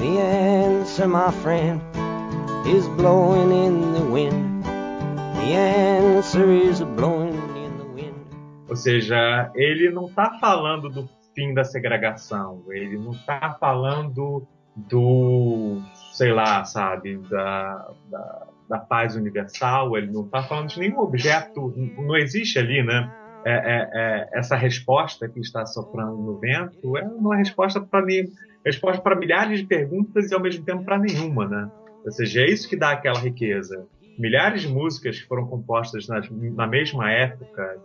The answer, my friend, is blowing in the wind. The answer is blowing in the wind. Ou seja, ele não está falando do fim da segregação, ele não está falando do, sei lá, sabe, da, da, da paz universal, ele não está falando de nenhum objeto, não existe ali, né? É, é, é, essa resposta que está soprando no vento é uma resposta para mim resposta para milhares de perguntas e ao mesmo tempo para nenhuma, né? Ou seja, é isso que dá aquela riqueza. Milhares de músicas que foram compostas na, na mesma época,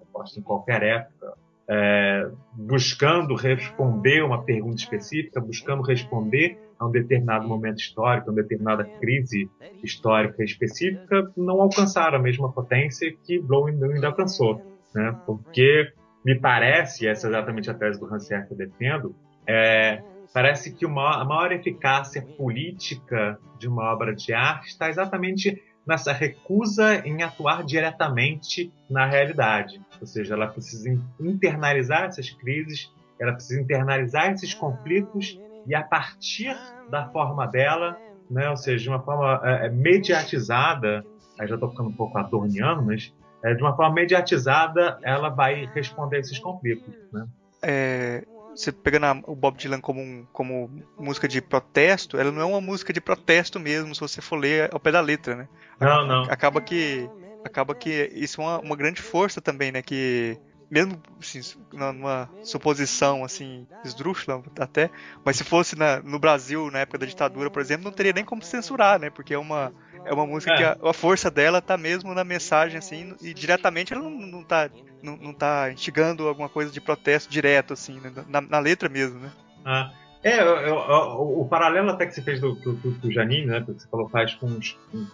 compostas em qualquer época, é, buscando responder uma pergunta específica, buscando responder a um determinado momento histórico, a uma determinada crise histórica específica, não alcançaram a mesma potência que Blowing Wind alcançou. Né? Porque me parece, essa é exatamente a tese do Hanser que eu defendo, é, Parece que uma, a maior eficácia política de uma obra de arte está exatamente nessa recusa em atuar diretamente na realidade. Ou seja, ela precisa internalizar essas crises, ela precisa internalizar esses conflitos e a partir da forma dela, né, ou seja, de uma forma é, é mediatizada, aí já estou ficando um pouco adorniano, mas de uma forma mediatizada ela vai responder a esses conflitos. Né? É, você pegando a, o Bob Dylan como, um, como música de protesto, ela não é uma música de protesto mesmo, se você for ler ao pé da letra, né? Não, não. Acaba que acaba que isso é uma, uma grande força também, né? Que mesmo assim, numa suposição assim esdrúxula até, mas se fosse na, no Brasil na época da ditadura, por exemplo, não teria nem como censurar, né? Porque é uma é uma música é. que a, a, força dela tá mesmo na mensagem assim e diretamente ela não, não tá não, não tá instigando alguma coisa de protesto direto assim né? na, na, letra mesmo, né? Ah. É, eu, eu, o, o, paralelo até que você fez do, do, do Janine, né, que você falou faz com, com,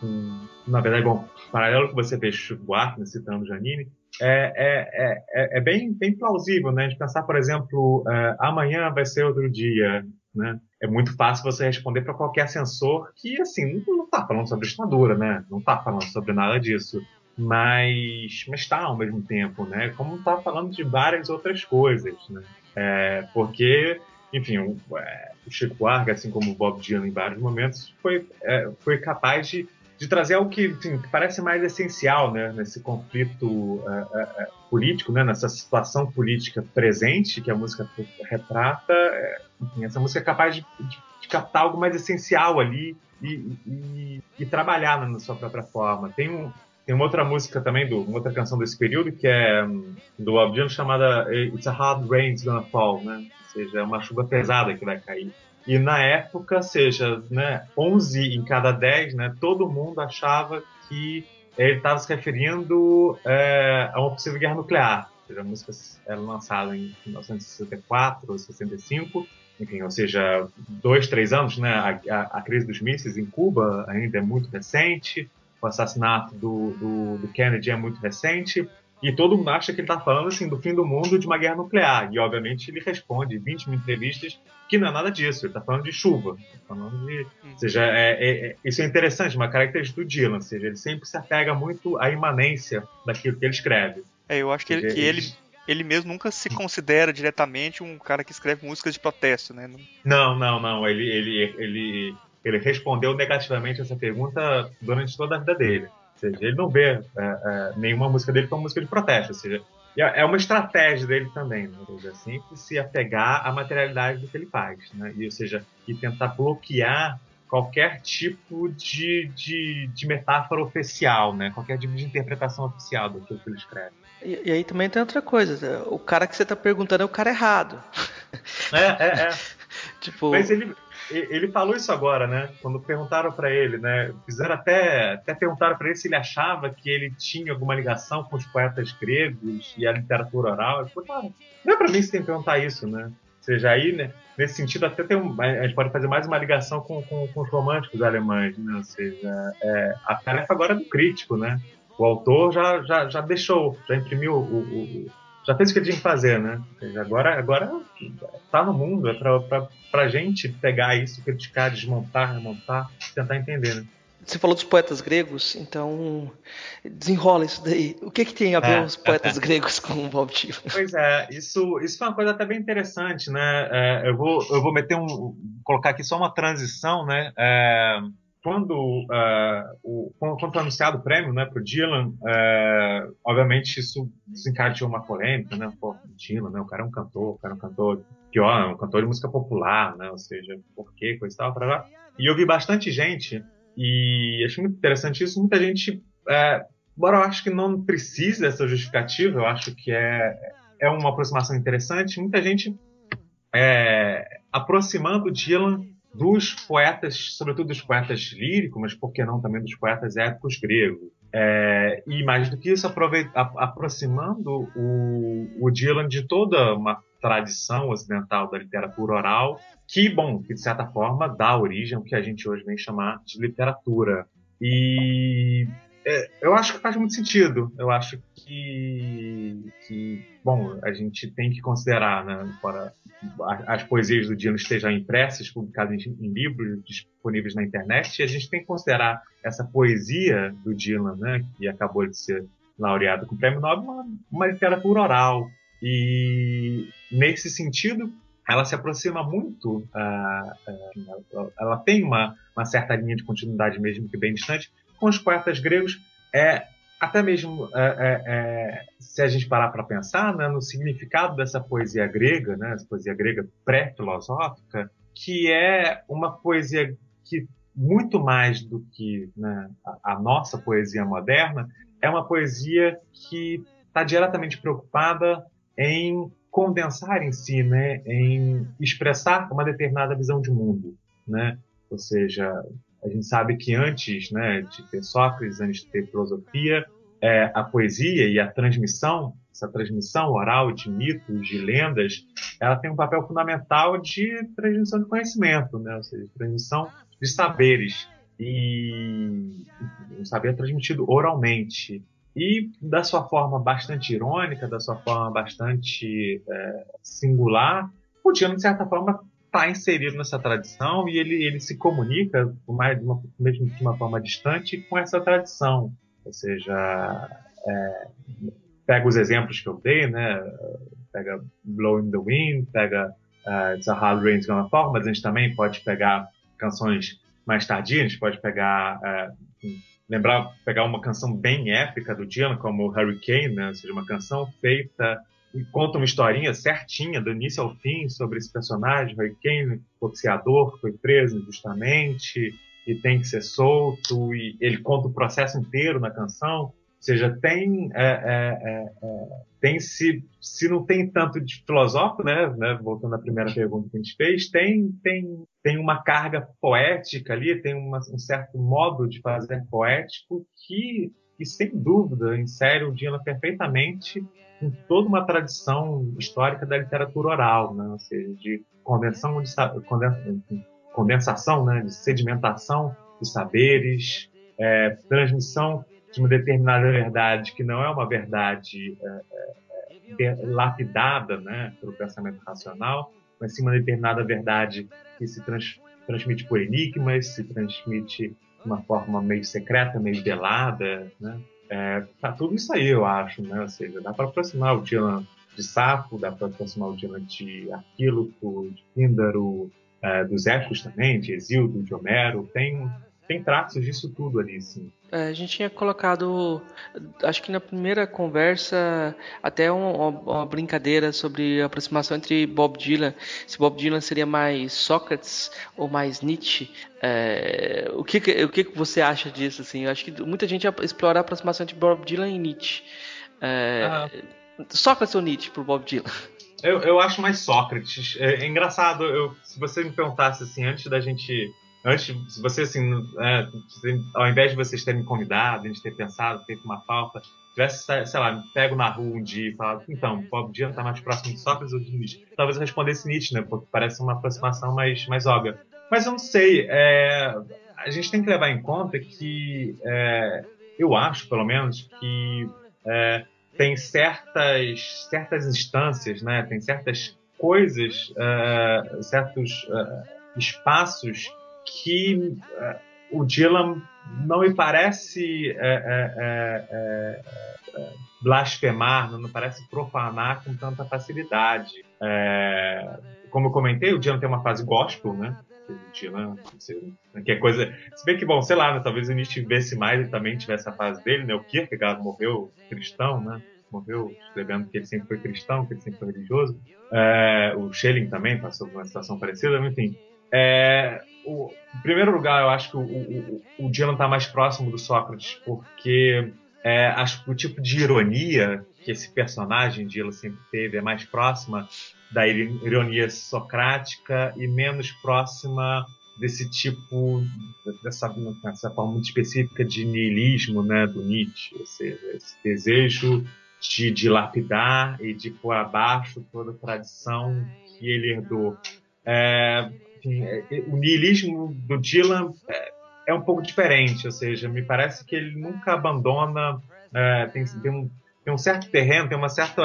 com, na verdade, bom, o paralelo que você fez com o né, citando Janine, é, é, é, é, bem, bem plausível, né? De pensar, por exemplo, uh, amanhã vai ser outro dia, né? É muito fácil você responder para qualquer sensor que, assim, não está falando sobre ditadura, né? Não está falando sobre nada disso. Mas está ao mesmo tempo, né? Como está falando de várias outras coisas, né? É, porque, enfim, o, é, o Chico Buarque, assim como o Bob Dylan em vários momentos, foi, é, foi capaz de de trazer algo que, assim, que, parece mais essencial né, nesse conflito uh, uh, político, né, nessa situação política presente que a música retrata. Enfim, essa música é capaz de, de, de captar algo mais essencial ali e, e, e trabalhar na sua própria forma. Tem, um, tem uma outra música também, do, uma outra canção desse período, que é um, do Bob Dylan, chamada It's a Hard Rain's Gonna Fall, né? ou seja, é uma chuva pesada que vai cair. E na época, seja, né, 11 em cada 10, né, todo mundo achava que ele estava se referindo é, a uma possível guerra nuclear. A música era lançada em 1964 ou 65, enfim, ou seja, dois, três anos, né? A, a, a, crise dos mísseis em Cuba ainda é muito recente, o assassinato do, do, do Kennedy é muito recente, E todo mundo acha que ele está falando assim do fim do mundo de uma guerra nuclear. E obviamente ele responde em 20 mil entrevistas que não é nada disso. Ele está falando de chuva. Tá falando de, hum. ou seja, é, é, é, isso é interessante, uma característica do Dylan. Ou seja, ele sempre se apega muito à imanência daquilo que ele escreve. É, eu acho que, ele, que ele, ele mesmo nunca se considera diretamente um cara que escreve músicas de protesto, né? Não, não, não. Ele, ele, ele, ele respondeu negativamente essa pergunta durante toda a vida dele. Ou seja, ele não vê é, é, nenhuma música dele como música de protesto. Ou seja, é, é uma estratégia dele também, né? Sempre se apegar à materialidade do que ele faz, né? E, ou seja, e tentar bloquear qualquer tipo de, de, de metáfora oficial, né? Qualquer tipo de interpretação oficial do que ele escreve. E, e, aí também tem outra coisa, o cara que você está perguntando é o cara errado. É, é, é. tipo... Mas ele, ele falou isso agora, né? Quando perguntaram para ele, né? Fizeram até, até perguntaram para ele se ele achava que ele tinha alguma ligação com os poetas gregos e a literatura oral. Ele falou, ah, não é para mim você tem que perguntar isso, né? Ou seja, aí, né? Nesse sentido, até tem um, a gente pode fazer mais uma ligação com, com, com os românticos alemães, né? Ou seja, é, a tarefa agora é do crítico, né? O autor já, já, já deixou, já imprimiu o, o já fez o que tinha que fazer, né? Agora, agora tá no mundo, é pra, pra, pra gente pegar isso, criticar, desmontar, remontar, tentar entender, né? Você falou dos poetas gregos, então desenrola isso daí. O que, que tem a ver é, os poetas é, gregos com o Bob Dylan? Pois é, isso, isso foi uma coisa até bem interessante, né? É, eu, vou, eu vou meter um. colocar aqui só uma transição, né? É, quando, uh, o, quando foi anunciado o prêmio né, para o Dylan, uh, obviamente isso desencadeou uma polêmica, né? Pô, Dylan, né? O cara é um cantor, o cara é um cantor pior, um cantor de música popular, né? Ou seja, por quê, coisa e tal, para lá. E eu vi bastante gente, e achei muito interessante isso, muita gente, é, embora eu acho que não precise dessa justificativa, eu acho que é, é uma aproximação interessante, muita gente é, aproximando o Dylan dos poetas, sobretudo dos poetas líricos, mas por que não também dos poetas épicos gregos. É, e mais do que isso, aproximando o, o Dylan de toda uma tradição ocidental da literatura oral, que, bom, que de certa forma dá origem ao que a gente hoje vem chamar de literatura. E é, eu acho que faz muito sentido. Eu acho que, que bom, a gente tem que considerar, né, para as poesias do Dylan estejam impressas, publicadas em, livros disponíveis na internet, e a gente tem que considerar essa poesia do Dylan, né, que acabou de ser laureado com o Prêmio Nobel, uma, uma literatura oral. E nesse sentido, ela se aproxima muito, uh, uh, ela, ela, tem uma, uma certa linha de continuidade, mesmo que bem distante, com os poetas gregos. É, até mesmo é, é, é, se a gente parar para pensar né, no significado dessa poesia grega, né, essa poesia grega pré-filosófica, que é uma poesia que muito mais do que né, a, a, nossa poesia moderna, é uma poesia que está diretamente preocupada em condensar em si, né, em expressar uma determinada visão de mundo, né? Ou seja, a gente sabe que antes né, de ter Sócrates, antes de ter filosofia, é, a poesia e a transmissão, essa transmissão oral de mitos, de lendas, ela tem um papel fundamental de transmissão de conhecimento, né? ou seja, transmissão de saberes. E um saber transmitido oralmente. E da sua forma bastante irônica, da sua forma bastante é, singular, podia, de certa forma, está inserido nessa tradição e ele, ele se comunica, mais, de uma, mesmo de uma forma distante, com essa tradição. Ou seja, é, pega os exemplos que eu dei, né? Pega Blowing the Wind, pega uh, It's a Hard Rain's Gonna Fall, mas a gente também pode pegar canções mais tardias, a gente pode pegar, uh, lembrar, pegar uma canção bem épica do Dylan, como Hurricane, né? Ou seja, uma canção feita e conta uma historinha certinha, do início ao fim, sobre esse personagem, Hurricane, boxeador, que foi preso injustamente e tem que ser solto, e ele conta o processo inteiro na canção. Ou seja, tem, é, é, é, é tem se, se não tem tanto de filosófico, né, né, voltando à primeira pergunta que a gente fez, tem, tem, tem uma carga poética ali, tem uma, um certo modo de fazer poético que, que sem dúvida insere o Dylan perfeitamente com toda uma tradição histórica da literatura oral, né? ou seja, de condensação, de, condensação né? de sedimentação de saberes, é, transmissão de uma determinada verdade que não é uma verdade é, é, lapidada né, pelo pensamento racional, mas sim uma determinada verdade que se trans, transmite por enigmas, se transmite de uma forma meio secreta, meio velada, né? É, tá tudo isso aí, eu acho, né? Ou seja, dá para aproximar o Dylan de Sapo, dá para aproximar o Dylan de Aquíloco, de Píndaro, é, dos épicos também, de Exildo, de Homero. Tem, tem traços disso tudo ali, sim. É, a gente tinha colocado, acho que na primeira conversa, até uma, uma, brincadeira sobre a aproximação entre Bob Dylan, se Bob Dylan seria mais Sócrates ou mais Nietzsche. É, o que, o que você acha disso? Assim? Eu acho que muita gente explora a aproximação entre Bob Dylan e Nietzsche. É, ah. Sócrates ou Nietzsche para Bob Dylan? Eu, eu acho mais Sócrates. É, é engraçado, eu, se você me perguntasse assim, antes da gente antes, se você assim, é, ao invés de vocês terem me convidado, a gente ter pensado, feito uma falta, tivesse, sei lá, pego na rua um dia e falado, então, Bob Dylan está mais próximo de Sócrates ou de Nietzsche? Talvez eu respondesse Nietzsche, né? Porque parece uma aproximação mais, mais óbvia. Mas eu não sei, é, a gente tem que levar em conta que, é, eu acho, pelo menos, que é, tem certas, certas instâncias, né? Tem certas coisas, é, certos é, espaços que uh, o Dylan não me parece é, é blasfemar, não me parece profanar com tanta facilidade. Como eu comentei, o Dylan tem uma fase gospel, né? O Dylan, que é coisa. Se bem que, bom, sei lá, né, talvez o Nietzsche vivesse mais e também tivesse a fase dele, né? O Kierkegaard morreu cristão, né? morreu escrevendo que ele sempre foi cristão, que ele sempre foi religioso. É, o Schelling também passou por uma situação parecida, enfim. É, o, em primeiro lugar, eu acho que o, o, o Dylan está mais próximo do Sócrates, porque é, acho que o tipo de ironia que esse personagem Dylan sempre teve é mais próxima da ironia socrática e menos próxima desse tipo, dessa, dessa forma muito específica de niilismo né, do Nietzsche, ou seja, esse desejo de dilapidar e de pôr abaixo toda a tradição que ele herdou. É, enfim, é, o niilismo do Dylan é, é, um pouco diferente, ou seja, me parece que ele nunca abandona, é, tem, tem, um, tem um certo terreno, tem uma certa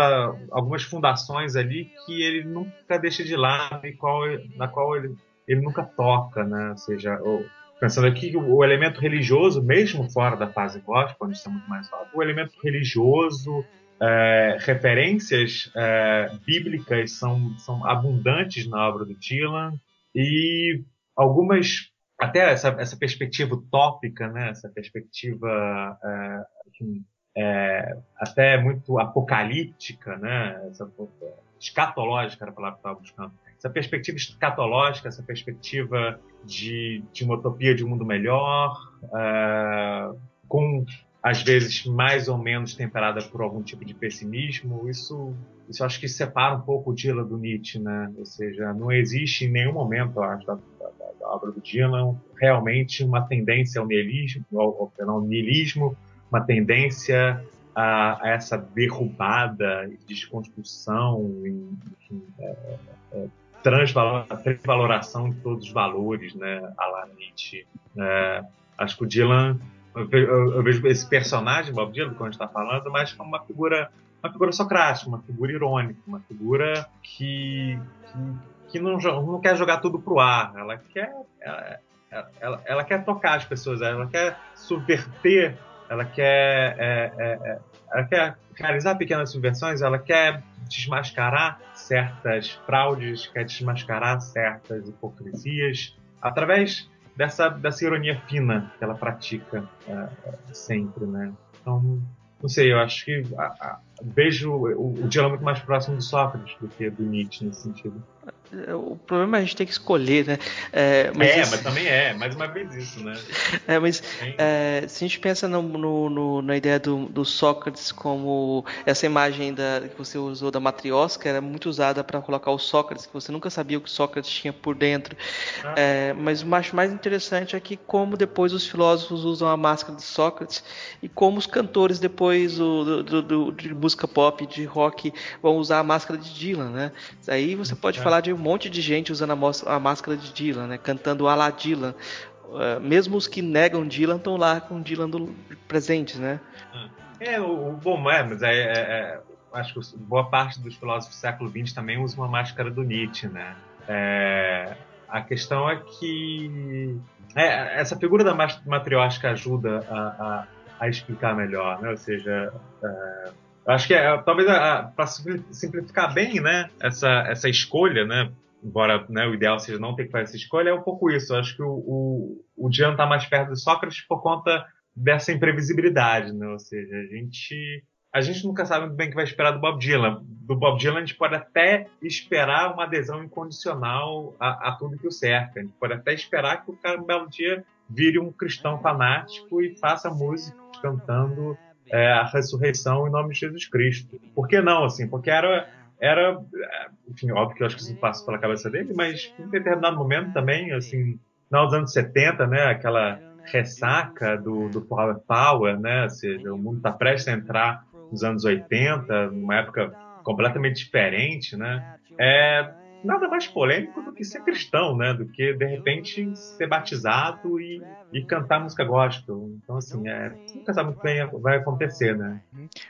algumas fundações ali que ele nunca deixa de lado e qual, na qual ele, ele nunca toca, né? Ou seja, o, pensando aqui o, o elemento religioso, mesmo fora da fase gospel, onde está muito mais alto, o elemento religioso é, referências é, bíblicas são, são abundantes na obra do Dylan e algumas até essa, essa perspectiva utópica, né? Essa perspectiva é, enfim, é, até muito apocalíptica, né? Essa, escatológica era a palavra que estava buscando. Essa perspectiva escatológica, essa perspectiva de, de uma utopia de um mundo melhor, é, com às vezes mais ou menos temperada por algum tipo de pessimismo, isso, isso acho que separa um pouco o Dylan do Nietzsche, né? Ou seja, não existe em nenhum momento, eu acho, da, da, da obra do Dylan realmente uma tendência ao niilismo, ao, ao, niilismo uma tendência a, a, essa derrubada, desconstrução, enfim, é, é, transvaloração de todos os valores, né, a la Nietzsche. É, acho que o Dylan eu, vejo esse personagem, Bob Dylan, que a gente está falando, mas como uma figura, uma figura socrática, uma figura irônica, uma figura que, que, que não, não quer jogar tudo pro ar. Ela quer, ela, ela, ela, quer tocar as pessoas, ela quer subverter, ela quer, é, é, é, ela quer realizar pequenas subversões, ela quer desmascarar certas fraudes, quer desmascarar certas hipocrisias através dessa, dessa ironia fina que ela pratica é, sempre, né? Então, não sei, eu acho que vejo o, o muito mais próximo do Sócrates do que do Nietzsche nesse sentido. O problema é a gente ter que escolher, né? É, mas, é, mas também é, mais uma vez isso, né? É, mas é, se a gente pensa no, no, no, na ideia do, do, Sócrates como essa imagem da, que você usou da matriosca era muito usada para colocar o Sócrates, que você nunca sabia o que Sócrates tinha por dentro. Ah. É, mas o acho mais interessante é que como depois os filósofos usam a máscara de Sócrates e como os cantores depois do, do, do de música pop, de rock, vão usar a máscara de Dylan, né? Aí você pode é. falar de um monte de gente usando a, a, máscara de Dylan, né? Cantando a la Dylan. uh, mesmo os que negam Dylan estão lá com Dylan do, presentes, né? É, o, o bom é, mas é, é, é, acho que boa parte dos filósofos do século XX também usa uma máscara do Nietzsche, né? É, a questão é que é, essa figura da matriótica ajuda a, a, a, explicar melhor, né? Ou seja, é, acho que é, talvez para simplificar bem, né? Essa, essa escolha, né? Embora né, o ideal seja não ter que fazer essa escolha, é um pouco isso. Eu acho que o, o, o Dian está mais perto de Sócrates por conta dessa imprevisibilidade, né? Ou seja, a gente a gente nunca sabe muito bem o que vai esperar do Bob Dylan. Do Bob Dylan a gente pode até esperar uma adesão incondicional a, a tudo que o cerca. A gente pode até esperar que o cara um belo dia vire um cristão fanático e faça música cantando é, a ressurreição em nome de Jesus Cristo. Por que não, assim? Porque era, era enfim, óbvio que eu acho que isso passa pela cabeça dele, mas em determinado momento também, assim, nos anos 70, né, aquela ressaca do, do Power Power, né, ou seja, o mundo está prestes a entrar nos anos 80, numa época completamente diferente, né? É nada mais polêmico do que ser cristão, né? Do que, de repente, ser batizado e, e cantar música gospel. Então, assim, é, nunca sabe muito bem vai acontecer, né?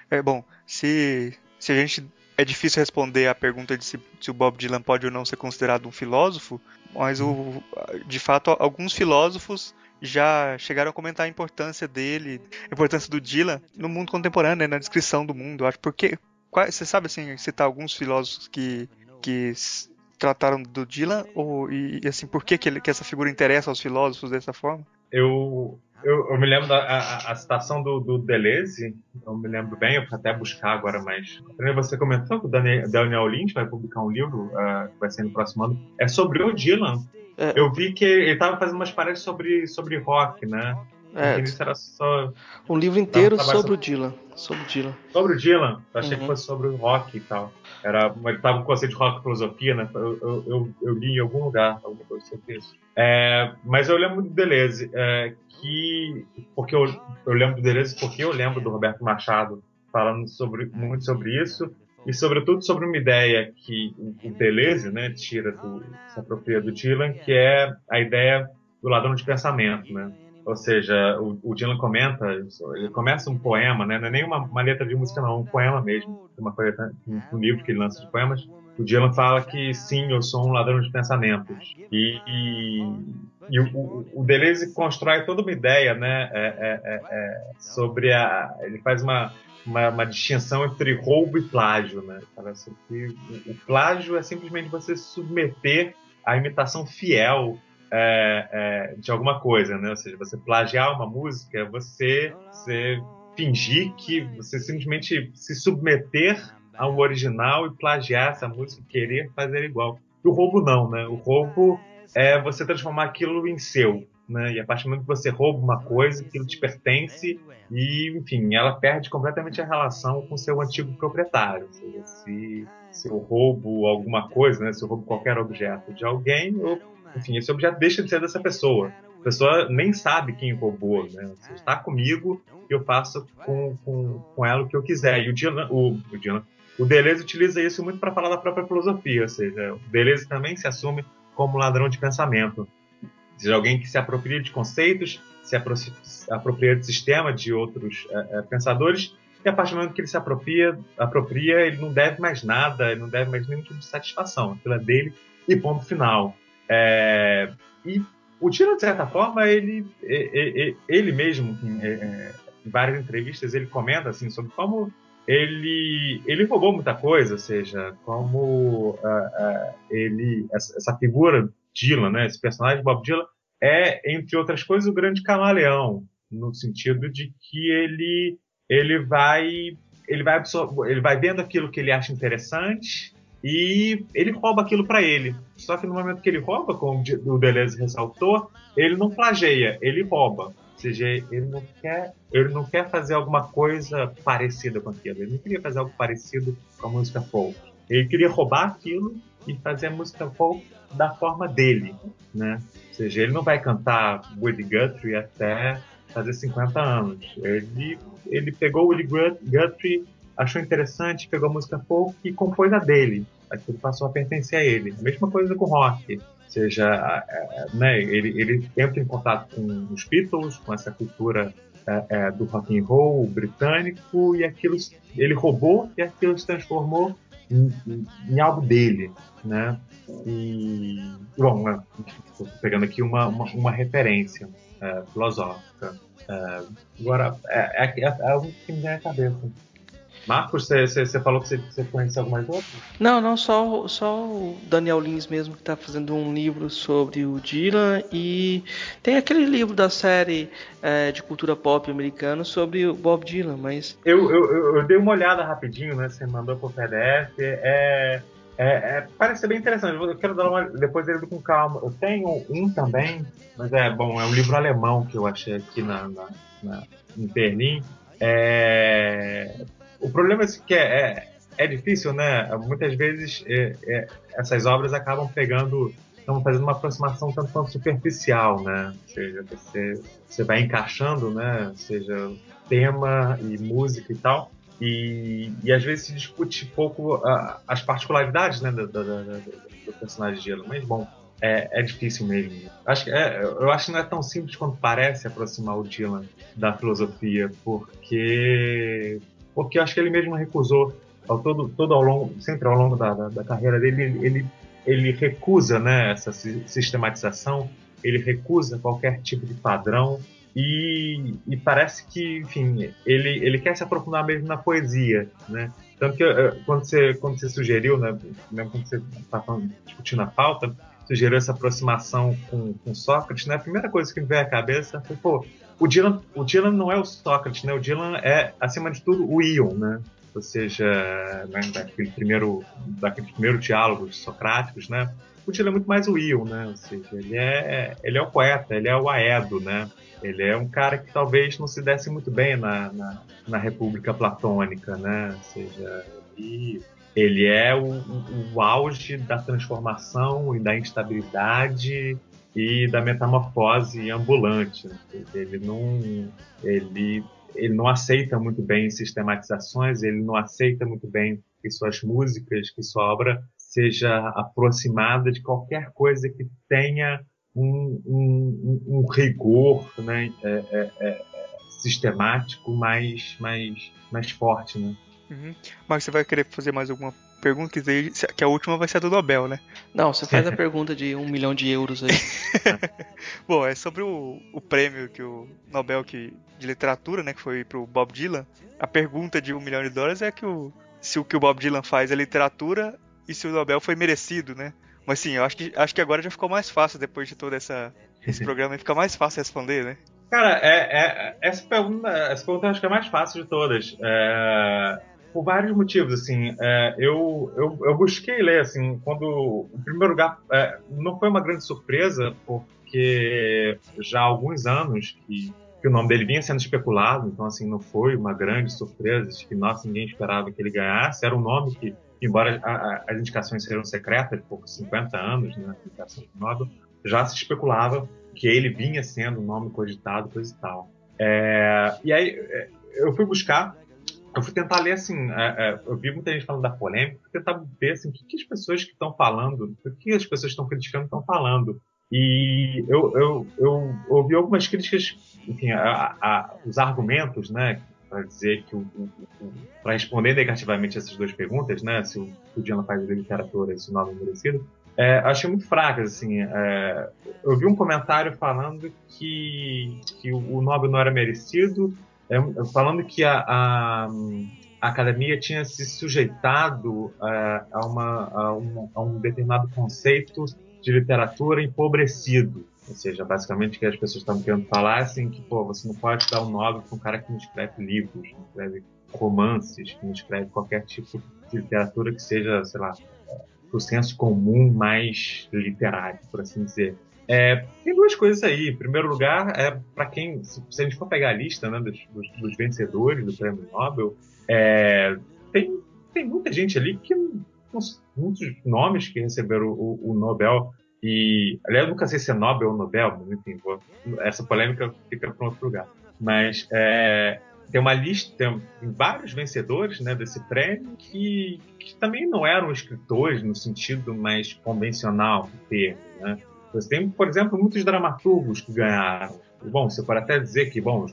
É bom, se, se a gente... É difícil responder a pergunta de se, se o Bob Dylan pode ou não ser considerado um filósofo, mas o, de fato alguns filósofos já chegaram a comentar a importância dele, a importância do Dylan no mundo contemporâneo, né, na descrição do mundo. Acho porque você sabe assim citar alguns filósofos que que trataram do Dylan ou e, assim por que que, ele, que essa figura interessa aos filósofos dessa forma? Eu eu, eu me lembro da a, a citação do, do, Deleuze, eu me lembro bem, eu vou até buscar agora, mas você comentou que o Daniel, Daniel Lynch vai publicar um livro uh, que vai ser no próximo ano, é sobre o Dylan. É. Eu vi que ele estava fazendo umas paredes sobre, sobre rock, né? É, era só. Um livro inteiro sobre, sobre o Dylan. Sobre o Dylan. Sobre o Dylan? Eu achei uhum. que fosse sobre o rock e tal. Era, ele tava com o conceito de rock filosofia, né? Eu, eu, eu, eu, li em algum lugar, alguma coisa sobre isso. É, mas eu lembro do Deleuze, é, que. Porque eu, eu lembro do Deleuze porque eu lembro do Roberto Machado falando sobre, muito sobre isso e sobretudo sobre uma ideia que o Deleuze né, tira do, se apropria do Dylan, que é a ideia do ladrão de pensamento, né? Ou seja, o, o Dylan comenta, ele começa um poema, né? Não é nem uma, uma letra de música, não, um poema mesmo. Uma coisa, um, um livro que ele lança de poemas. O Dylan fala que sim, eu sou um ladrão de pensamentos. E, e, e o, o, Deleuze constrói toda uma ideia, né? É, é, é, é sobre a. Ele faz uma uma, uma, distinção entre roubo e plágio, né? Parece que o, plágio é simplesmente você submeter a imitação fiel é, é, de alguma coisa, né? Ou seja, você plagiar uma música, você, você fingir que você simplesmente se submeter a um original e plagiar essa música e querer fazer igual. E o roubo não, né? O roubo é você transformar aquilo em seu, né? E a partir do momento que você rouba uma coisa, aquilo te pertence e, enfim, ela perde completamente a relação com seu antigo proprietário. Seja, se, se eu roubo alguma coisa, né? Se eu roubo qualquer objeto de alguém, eu, enfim, esse objeto deixa de ser dessa pessoa. A pessoa nem sabe quem roubou, né? Você está comigo e eu faço com, com, com ela o que eu quiser. E o Dylan, o, o, Dylan, o Deleuze utiliza isso muito para falar da própria filosofia, ou seja, o Deleuze também se assume como ladrão de pensamento seja, alguém que se apropria de conceitos, se apropria de sistema de outros é, é, pensadores, e a partir do momento que ele se apropria, apropria, ele não deve mais nada, ele não deve mais nenhum tipo de satisfação. Aquilo é dele e ponto final. É, e o Tino, de certa forma, ele, ele, ele mesmo, em, em várias entrevistas, ele comenta assim, sobre como ele, ele roubou muita coisa, ou seja, como uh, uh, ele, essa, essa, figura Dylan, né, esse personagem Bob Dylan, é, entre outras coisas, o grande camaleão, no sentido de que ele, ele vai ele vai ele vai vendo aquilo que ele acha interessante e ele rouba aquilo para ele. Só que no momento que ele rouba, como o Deleuze ressaltou, ele não plageia, ele rouba. Ou seja, ele não quer, ele não quer fazer alguma coisa parecida com aquilo. Ele não queria fazer algo parecido com a música folk. Ele queria roubar aquilo e fazer a música folk da forma dele, né? Ou seja, ele não vai cantar Woody Guthrie até fazer 50 anos. Ele, ele pegou o Woody Guthrie, achou interessante, pegou a música folk e compôs a dele. aquilo passou a pertencer a ele. A mesma coisa com rock. Ou seja, né, ele, ele entra em contato com os Beatles, com essa cultura é, é, do rock and roll britânico, e aquilo ele roubou e aquilo se transformou em, em, em algo dele, né? E, bom, estou pegando aqui uma, uma, uma referência é, filosófica. É, agora, é, é, é, é algo que me vem à cabeça. Marcos, você falou que você conhece algumas outras? Não, não, só, só o Daniel Lins mesmo que está fazendo um livro sobre o Dylan e tem aquele livro da série é, de cultura pop americano sobre o Bob Dylan, mas... Eu, eu, eu dei uma olhada rapidinho, né, você mandou pro PDF, é... É, é, parece ser bem interessante. Eu quero dar uma, depois dele com calma. Eu tenho um também, mas é bom, é um livro alemão que eu achei aqui na, na, na em Berlim. É, o problema é que é, é, é difícil, né? Muitas vezes é, é, essas obras acabam pegando, estão fazendo uma aproximação tanto quanto superficial, né? Ou seja, você, você vai encaixando, né? Ou seja, tema e música e tal. E, e às vezes se discute pouco uh, as particularidades né, do, do, do, do personagem de Gelo. Mas, bom, é, é, difícil mesmo. Acho, é, eu acho que não é tão simples quanto parece aproximar o Dylan da filosofia, porque porque acho que ele mesmo recusou ao todo, todo ao longo, sempre ao longo da, da, da carreira dele, ele, ele, recusa né, essa sistematização, ele recusa qualquer tipo de padrão e, e, parece que, enfim, ele, ele quer se aprofundar mesmo na poesia, né? Tanto que eh, quando você, quando você sugeriu, né, mesmo quando você estava discutindo a pauta, sugeriu essa aproximação com, com Sócrates, né, a primeira coisa que me veio à cabeça foi, pô, o Dylan, o Dylan não é o Sócrates, né? O Dylan é, acima de tudo, o Ion, né? Ou seja, né, daquele primeiro, daqueles primeiros diálogos socráticos, né? O Dylan é muito mais o Ion, né? Ou seja, ele é, ele é o poeta, ele é o Aedo, né? Ele é um cara que talvez não se desse muito bem na, na, na República Platônica, né? Ou seja, ele, ele é o, o, o auge da transformação e da instabilidade e da metamorfose ambulante. Ele não, ele, ele não aceita muito bem sistematizações, ele não aceita muito bem que suas músicas, que sua obra seja aproximada de qualquer coisa que tenha um, um, um rigor né, é, é, é, sistemático mais, mais, mais forte. Né? Uhum. Mas você vai querer fazer mais alguma pergunta, que, que a última vai ser a do Nobel, né? Não, você faz a pergunta de um milhão de euros aí. Bom, é sobre o, o prêmio que o Nobel que, de literatura, né, que foi pro Bob Dylan. A pergunta de um milhão de dólares é que o, se o que o Bob Dylan faz é literatura e se o Nobel foi merecido, né? Mas sim, eu acho que, acho que agora já ficou mais fácil depois de todo essa, esse programa, fica mais fácil responder, né? Cara, é, é, essa, pergunta, essa pergunta eu acho que é a mais fácil de todas. É, por vários motivos, assim, é, eu, eu, eu, busquei ler, assim, quando, em primeiro lugar, é, não foi uma grande surpresa, porque já há alguns anos que, que, o nome dele vinha sendo especulado, então, assim, não foi uma grande surpresa, que, nossa, ninguém esperava que ele ganhasse, era um nome que, embora a, a, as indicações sejam secretas, por 50 anos, né, indicação já se especulava que ele vinha sendo um nome cogitado, coisa e tal. É, e aí, é, eu fui buscar eu fui tentar ler assim, é, é, eu vi muita gente falando da polêmica, fui tentar ver assim, o que, que as pessoas que estão falando, o que as pessoas estão criticando estão falando. E eu, eu, eu ouvi algumas críticas, enfim, a, a, os argumentos, né, para dizer que o, para responder negativamente essas duas perguntas, né, se o, Diana faz de literatura e se o nome é merecido, é, achei muito fracas, assim. É, eu vi um comentário falando que, que o Nobel não era merecido falando que a, a, a, academia tinha se sujeitado a, a, uma, a, um, a um determinado conceito de literatura empobrecido. Ou seja, basicamente que as pessoas estavam querendo falar assim que, pô, você não pode dar um nome para um cara que não escreve livros, não escreve romances, que não escreve qualquer tipo de literatura que seja, sei lá, do senso comum mais literário, por assim dizer. É, tem duas coisas aí. Em primeiro lugar, é para quem, se, a gente for pegar a lista né, dos, dos, dos, vencedores do Prêmio Nobel, é, tem, tem muita gente ali que muitos nomes que receberam o, o, Nobel e aliás nunca sei se é Nobel ou Nobel, mas enfim, vou, essa polêmica fica para outro lugar. Mas é, tem uma lista, tem, vários vencedores né, desse prêmio que, que, também não eram escritores no sentido mais convencional do termo. Né? Você tem, por exemplo, muitos dramaturgos que ganharam. Bom, você pode até dizer que bom,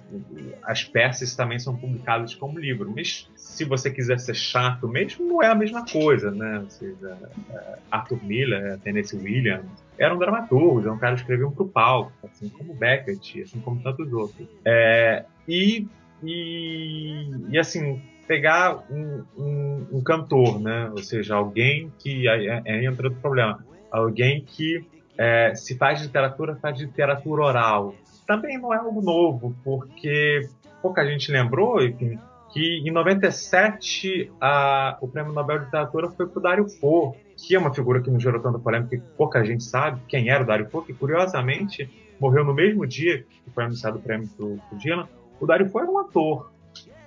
as peças também são publicadas como livro, mas se você quiser ser chato mesmo, não é a mesma coisa, né? Seja, é, Arthur Miller, Tennessee Williams, eram dramaturgos, eram caras que escreviam para o palco, assim como Beckett, assim como tantos outros. É, e, e, e, assim, pegar um, um, um, cantor, né? Ou seja, alguém que aí, aí entra outro problema, alguém que é, se faz literatura, faz literatura oral. Também não é algo novo, porque pouca gente lembrou, enfim, que em 97 a, o Prêmio Nobel de Literatura foi para o Dario Fo, que é uma figura que não gerou tanta polêmica que pouca gente sabe quem era o Dario Fo, que curiosamente morreu no mesmo dia que foi anunciado o prêmio para o Dylan. O Dario Fo era um ator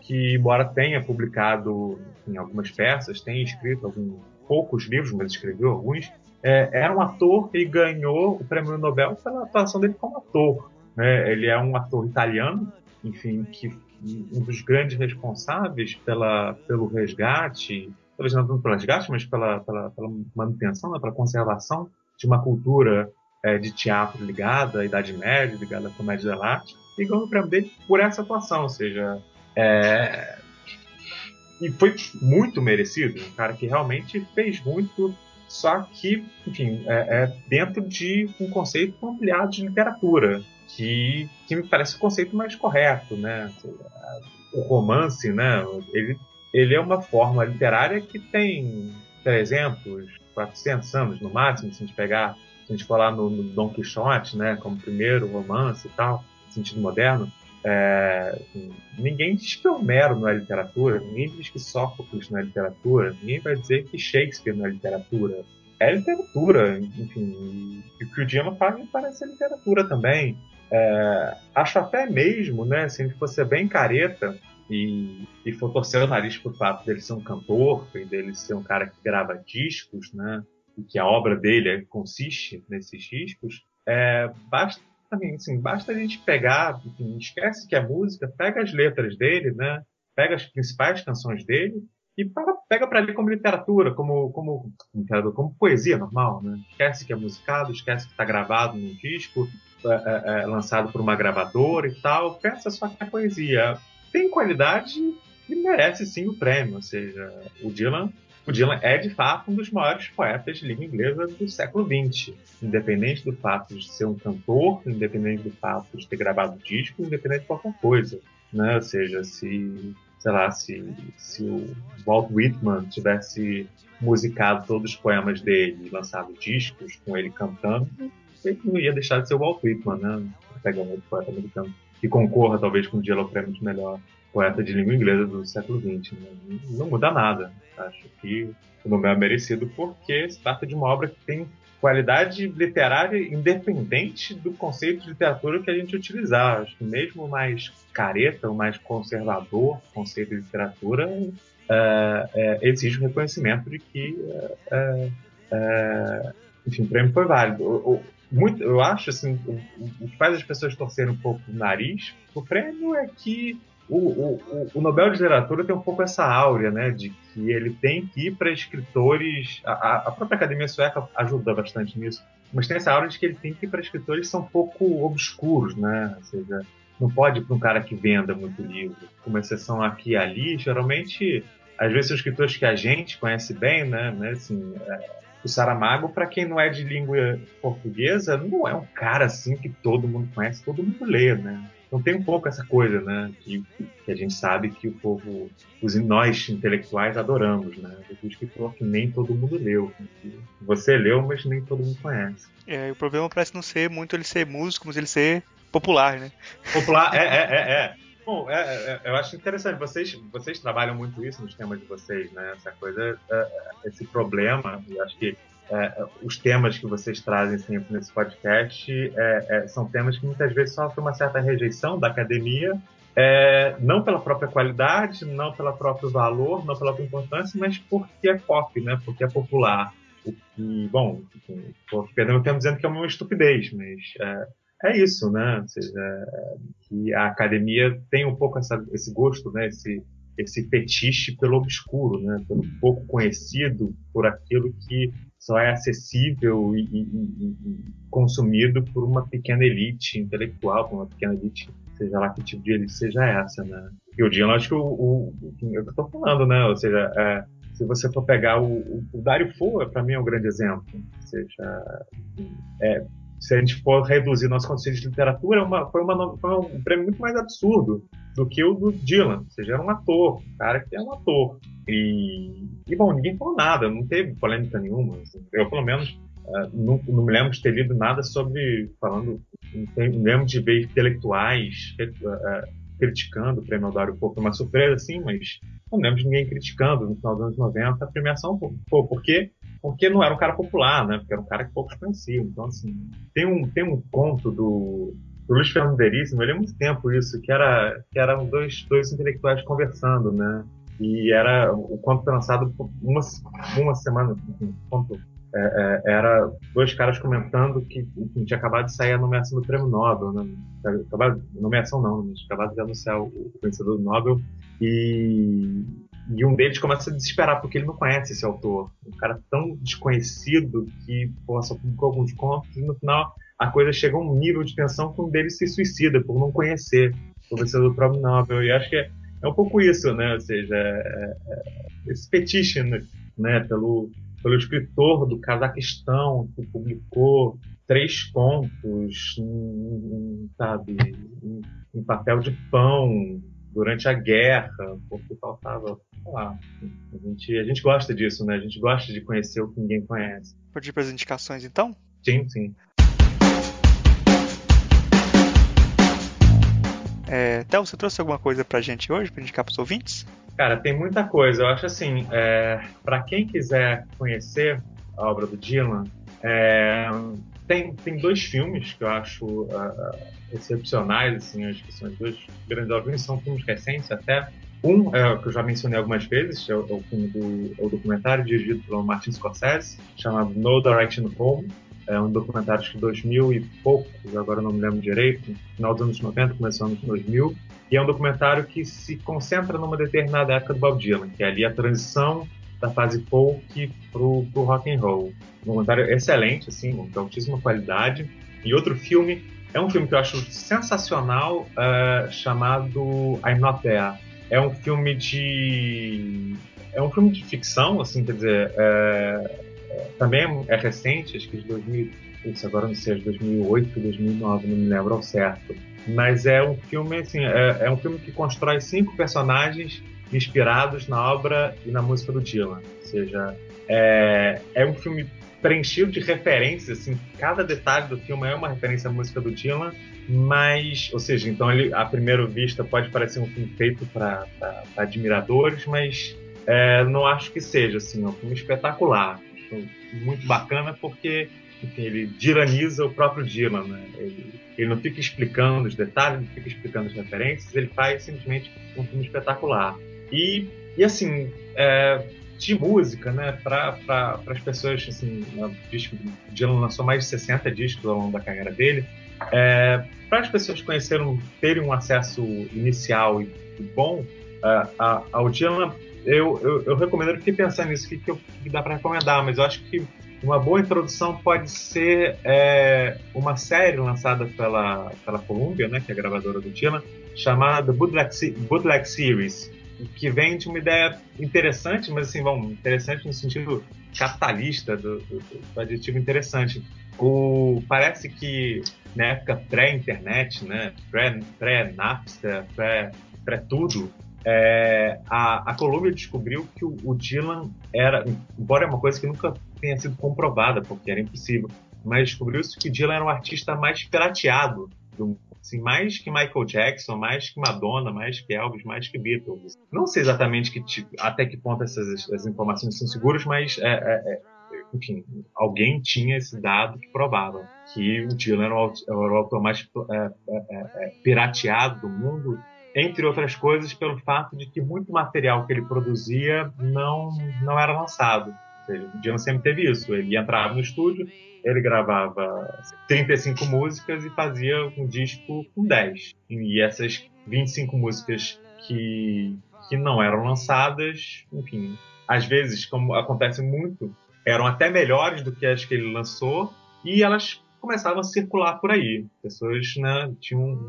que, embora tenha publicado em algumas peças, tenha escrito alguns poucos livros, mas escreveu alguns, é, era um ator e ganhou o prêmio Nobel pela atuação dele como ator. Né? Ele é um ator italiano, enfim, que um dos grandes responsáveis pela, pelo resgate, talvez não pelo resgate, mas pela, pela, pela manutenção, né, pela conservação de uma cultura é, de teatro ligada à Idade Média, ligada à comédia da arte, e ganhou o prêmio dele por essa atuação, ou seja, é... e foi muito merecido, um cara que realmente fez muito, só que, enfim, é, é dentro de um conceito ampliado de literatura, que, que me parece o conceito mais correto, né? O romance, né? Ele, ele é uma forma literária que tem 300, 400 anos no máximo, se a gente pegar, se a gente falar no, no Dom Quixote, né? Como primeiro romance e tal, sentido moderno. É, ninguém diz que Homero não é literatura, ninguém diz que Sófocles não é literatura, ninguém vai dizer que Shakespeare não é literatura. É literatura, enfim, e o que o Diana faz me parece literatura também. É, acho até mesmo, né, se a fosse bem careta e, e for torcer o nariz pro fato dele ser um cantor dele ser um cara que grava discos, né, e que a obra dele consiste nesses discos, é, basta, assim, basta a gente pegar, enfim, esquece que é música, pega as letras dele, né, pega as principais canções dele e para, pega para ler como literatura, como, como, como poesia normal, né? Esquece que é musicado, esquece que está gravado num disco, é, é, é, lançado por uma gravadora e tal, pensa só que é poesia. Tem qualidade e merece sim o prêmio. Ou seja, o Dylan, o Dylan é de fato um dos maiores poetas de língua inglesa do século XX. Independente do fato de ser um cantor, independente do fato de ter gravado disco, independente de qualquer coisa. Né? Ou seja, se, sei lá, se, se o Walt Whitman tivesse musicado todos os poemas dele lançado discos com ele cantando, ele não ia deixar de ser o Walt Whitman, né? Pegar um outro poeta americano que concorra talvez com o dia ao prêmio de melhor poeta de língua inglesa do século XX. Né? Não muda nada. Acho que o nome é merecido porque se trata de uma obra que tem qualidade literária independente do conceito de literatura que a gente utilizar. Acho que mesmo mais careta, o mais conservador conceito de literatura é, é, exige o reconhecimento de que é enfim, o prêmio foi válido muito, eu acho assim, o, o, que faz as pessoas torcerem um pouco o nariz o prêmio é que o, o, o, Nobel de Literatura tem um pouco essa áurea, né, de que ele tem que ir para escritores. A, a, própria Academia Sueca ajuda bastante nisso, mas tem essa áurea de que ele tem que ir para escritores que são um pouco obscuros, né, ou seja, não pode ir para um cara que venda muito livro. Com exceção aqui e ali, geralmente, às vezes são escritores que a gente conhece bem, né, né assim, é, o Saramago, para quem não é de língua portuguesa, não é um cara assim que todo mundo conhece, todo mundo lê, né? Então tem um pouco essa coisa, né? Que, que a gente sabe que o povo, os nós intelectuais adoramos, né? O escritor que nem todo mundo leu. Você leu, mas nem todo mundo conhece. É, o problema parece não ser muito ele ser músico, mas ele ser popular, né? Popular, é, é, é, é. Bom, é, é, eu acho interessante. Vocês, vocês trabalham muito isso nos temas de vocês, né? Essa coisa, é, é esse problema. E acho que é, os temas que vocês trazem sempre nesse podcast é, são temas que muitas vezes sofrem uma certa rejeição da academia, não pela própria qualidade, não pelo próprio valor, não pela própria importância, mas porque é pop, né? Porque é popular. O que, bom, perdão, eu tenho dizendo que é uma estupidez, mas é isso, né? Ou seja, que a academia tem um pouco essa, esse gosto, né? Esse, esse fetiche pelo obscuro, né? Pelo pouco conhecido, por aquilo que só é acessível e, e, e, consumido por uma pequena elite intelectual, por uma pequena elite, seja lá que tipo de elite seja essa, né? E o Dylan, acho que o, o, é o eu tô falando, né? Ou seja, é, se você for pegar o, o, o Dario Fo, para mim é um grande exemplo. Ou seja, é, se a gente for reduzir nosso conceito de literatura, é uma, foi, uma, foi, um prêmio muito mais absurdo do que o do Dylan. Ou seja, era um ator, um cara que é um ator. E, e bom, ninguém falou nada, não teve polêmica nenhuma. Assim. Eu, pelo menos, uh, não, não, me lembro de ter lido nada sobre, falando, não, me lembro de ver intelectuais uh, criticando o prêmio Dário Foi uma surpresa, sim, mas não lembro de ninguém criticando no final dos anos 90 a premiação. Pô, por quê? porque não era um cara popular, né? Porque era um cara que poucos conheciam. Então, assim, tem um, tem um conto do, do Luiz Fernando Veríssimo, ele há muito tempo isso, que era que eram dois, dois intelectuais conversando, né? E era o conto lançado uma, uma semana, um conto, é, é, era dois caras comentando que enfim, tinha acabado de sair a nomeação do prêmio Nobel, né? Acabado, nomeação não, mas acabado de anunciar o, o vencedor do Nobel e e um deles começa a desesperar porque ele não conhece esse autor. Um cara tão desconhecido que pô, só publicou alguns contos e no final a coisa chega a um nível de tensão que um deles se suicida por não conhecer o vencedor do próprio Nobel. E acho que é, é um pouco isso, né? Ou seja, é, é, esse fetiche né? pelo, pelo escritor do Cazaquistão que publicou três contos, em, sabe, em, em papel de pão durante a guerra, porque faltava lá. A gente, a gente gosta disso, né? A gente gosta de conhecer o que ninguém conhece. Pode ir para as indicações então? Sim, sim. É, Théo, você trouxe alguma coisa pra gente hoje, pra indicar pros ouvintes? Cara, tem muita coisa. Eu acho assim, é, para quem quiser conhecer a obra do Dylan, é, tem, tem dois filmes que eu acho uh, excepcionais, assim, acho que são os dois grandes obras, são filmes recentes até. Um é que eu já mencionei algumas vezes, é o, é o filme do é o documentário dirigido pelo Martin Scorsese, chamado No Direction Home. É um documentário de 2000 e pouco, agora não me lembro direito, final dos anos 90, começou nos 2000. E é um documentário que se concentra numa determinada época do Bob Dylan, que é ali a transição da fase folk pro, pro rock and roll. Um documentário excelente, assim, de altíssima qualidade. E outro filme, é um filme que eu acho sensacional, uh, chamado I'm Not There é um filme de é um filme de ficção, assim, quer dizer, é, é, também é recente, acho que de 2000, isso agora não sei, de 2008, 2009, não me lembro ao certo. Mas é um filme, assim, é, é um filme que constrói cinco personagens inspirados na obra e na música do Dylan. Ou seja, é, é um filme preenchido de referências, assim, cada detalhe do filme é uma referência à música do Dylan, mas, ou seja, então ele, à primeira vista pode parecer um filme feito para admiradores, mas é, não acho que seja, assim, é um filme espetacular, muito bacana porque ele diraniza o próprio Dylan, né? Ele, ele não fica explicando os detalhes, não fica explicando as referências, ele faz simplesmente um filme espetacular. E, e assim, é, de música, né, para pra, as pessoas, assim, o disco, Dylan lançou mais de 60 discos ao longo da carreira dele, é, para as pessoas conheceram, terem um acesso inicial e, bom uh, ao Dylan, eu, eu, eu, recomendo, eu fiquei pensando nisso, o que, que, que dá para recomendar, mas eu acho que uma boa introdução pode ser é, uma série lançada pela, pela Columbia, né, que é a gravadora do Dylan, chamada Bootleg, Bootleg Series, que vem de uma ideia interessante, mas assim, bom, interessante no sentido capitalista do, do, do adjetivo interessante. O, parece que na época pré-internet, né, pré-Napster, pré, pré, tudo, é, a, a Columbia descobriu que o, o, Dylan era, embora é uma coisa que nunca tenha sido comprovada, porque era impossível, mas descobriu-se que o Dylan era um artista mais pirateado do Assim, mais que Michael Jackson, mais que Madonna, mais que Elvis, mais que Beatles. Não sei exatamente que, até que ponto essas, essas informações são seguras, mas é, é, é, enfim, alguém tinha esse dado que provava que o Dylan era o, era o autor mais é, é, é, pirateado do mundo, entre outras coisas pelo fato de que muito material que ele produzia não, não era lançado. O Dylan sempre teve isso. Ele entrava no estúdio, ele gravava 35 músicas e fazia um disco com 10. E essas 25 músicas que, que não eram lançadas, enfim, às vezes, como acontece muito, eram até melhores do que as que ele lançou e elas começavam a circular por aí. Pessoas né, tinham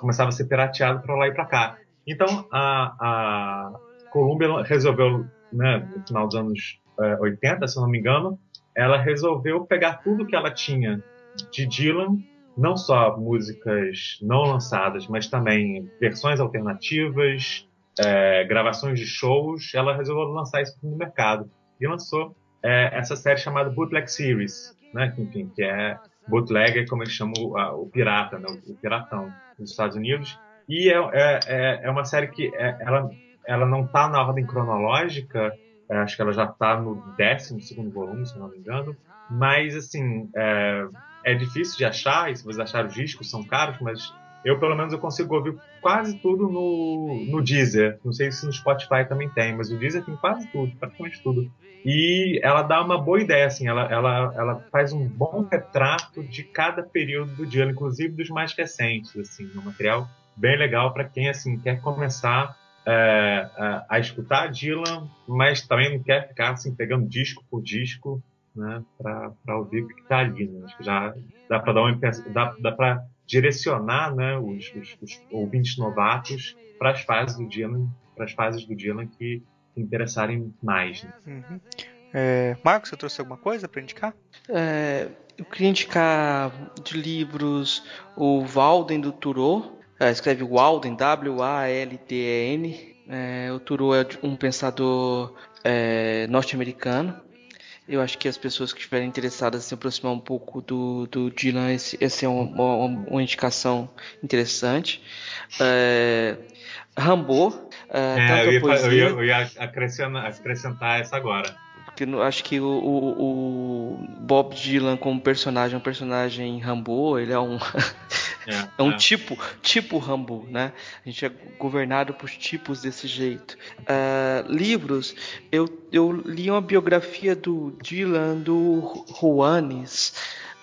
começava a ser pirateado para lá e para cá. Então a, a Columbia resolveu, né, no final dos anos é, 80, se não me engano, ela resolveu pegar tudo que ela tinha de Dylan, não só músicas não lançadas, mas também versões alternativas, é, gravações de shows. Ela resolveu lançar isso no mercado e lançou é, essa série chamada Bootleg Series, né? Enfim, que é bootleg, como eles chamam o, o pirata, né? o, piratão dos Estados Unidos. E é, é, é, é uma série que é, ela, ela não está na ordem cronológica, é, acho que ela já está no 12 volume, se não me engano. Mas, assim, é, é, difícil de achar, e se vocês acharem os discos, são caros, mas eu, pelo menos, eu consigo ouvir quase tudo no, no Deezer. Não sei se no Spotify também tem, mas o Deezer tem quase tudo, praticamente tudo. E ela dá uma boa ideia, assim, ela, ela, ela faz um bom retrato de cada período do dia, inclusive dos mais recentes, assim, um material bem legal para quem, assim, quer começar é, a, a, escutar Dylan, mas também não quer ficar assim pegando disco por disco, né, para ouvir o que está ali. Né? Acho que já dá para dar uma dá, dá para direcionar, né, os, os, os, ouvintes novatos para as fases do Dylan, para as fases do Dylan que interessarem mais. Né? Uhum. É, Marcos, você trouxe alguma coisa para indicar? É, eu queria indicar de livros o Walden do Thoreau, é, escreve Walden, W-A-L-D-E-N. É, o Thoreau é um pensador é, norte-americano. Eu acho que as pessoas que estiverem interessadas em se aproximar um pouco do, do Dylan, esse é uma, uma, uma, indicação interessante. É, Rambo. É, é eu, ia, poesia, eu, ia, eu ia acrescentar, acrescentar essa agora. Porque acho que o, o, o, Bob Dylan como personagem, é um personagem Rambo, ele é um É, é um é. tipo, tipo Rambo, né? A gente é governado por tipos desse jeito. Uh, livros, eu, eu li uma biografia do Dylan, do Juanes,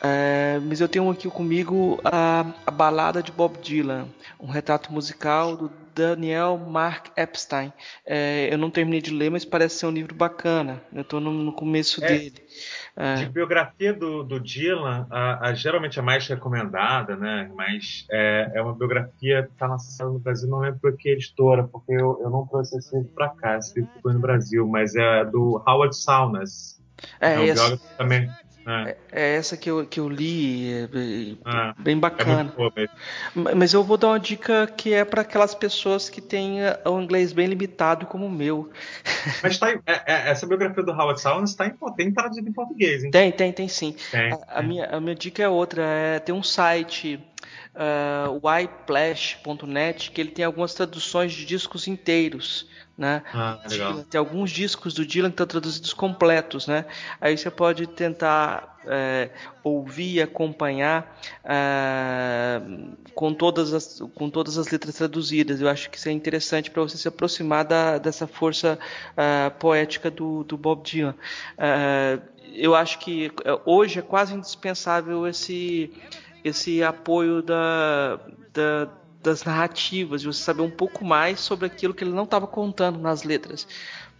uh, mas eu tenho aqui comigo a, a balada de Bob Dylan, um retrato musical do Daniel Mark Epstein. É, eu não terminei de ler, mas parece ser um livro bacana. Eu estou no, no, começo é, dele. É. De biografia do, do Dylan, a, a, geralmente a mais recomendada, né? Mas é, é uma biografia que está lançada no Brasil, não lembro que editora, porque eu, eu não trouxe esse livro para cá, esse livro ficou no Brasil, mas é do Howard Saunas. É, é um biógrafo também é. é. essa que eu, que eu li, é, é bem bacana. É Mas eu vou dar uma dica que é para aquelas pessoas que têm o inglês bem limitado como o meu. Mas tá, é, é, essa biografia do Howard está em, tem traduzido em português, hein? Tem, tem, tem sim. Tem, a, a, minha, a minha dica é outra, é, tem um site uh, yplash.net que ele tem algumas traduções de discos inteiros né? Ah. Tem alguns discos do Dylan que estão traduzidos completos, né? Aí você pode tentar é, ouvir e acompanhar é, com, todas as, com todas as letras traduzidas. Eu acho que isso é interessante para você se aproximar da, dessa força é, poética do, do Bob Dylan. Eu acho que é, hoje é quase indispensável esse, esse apoio da, da das narrativas, de você saber um pouco mais sobre aquilo que ele não estava contando nas letras.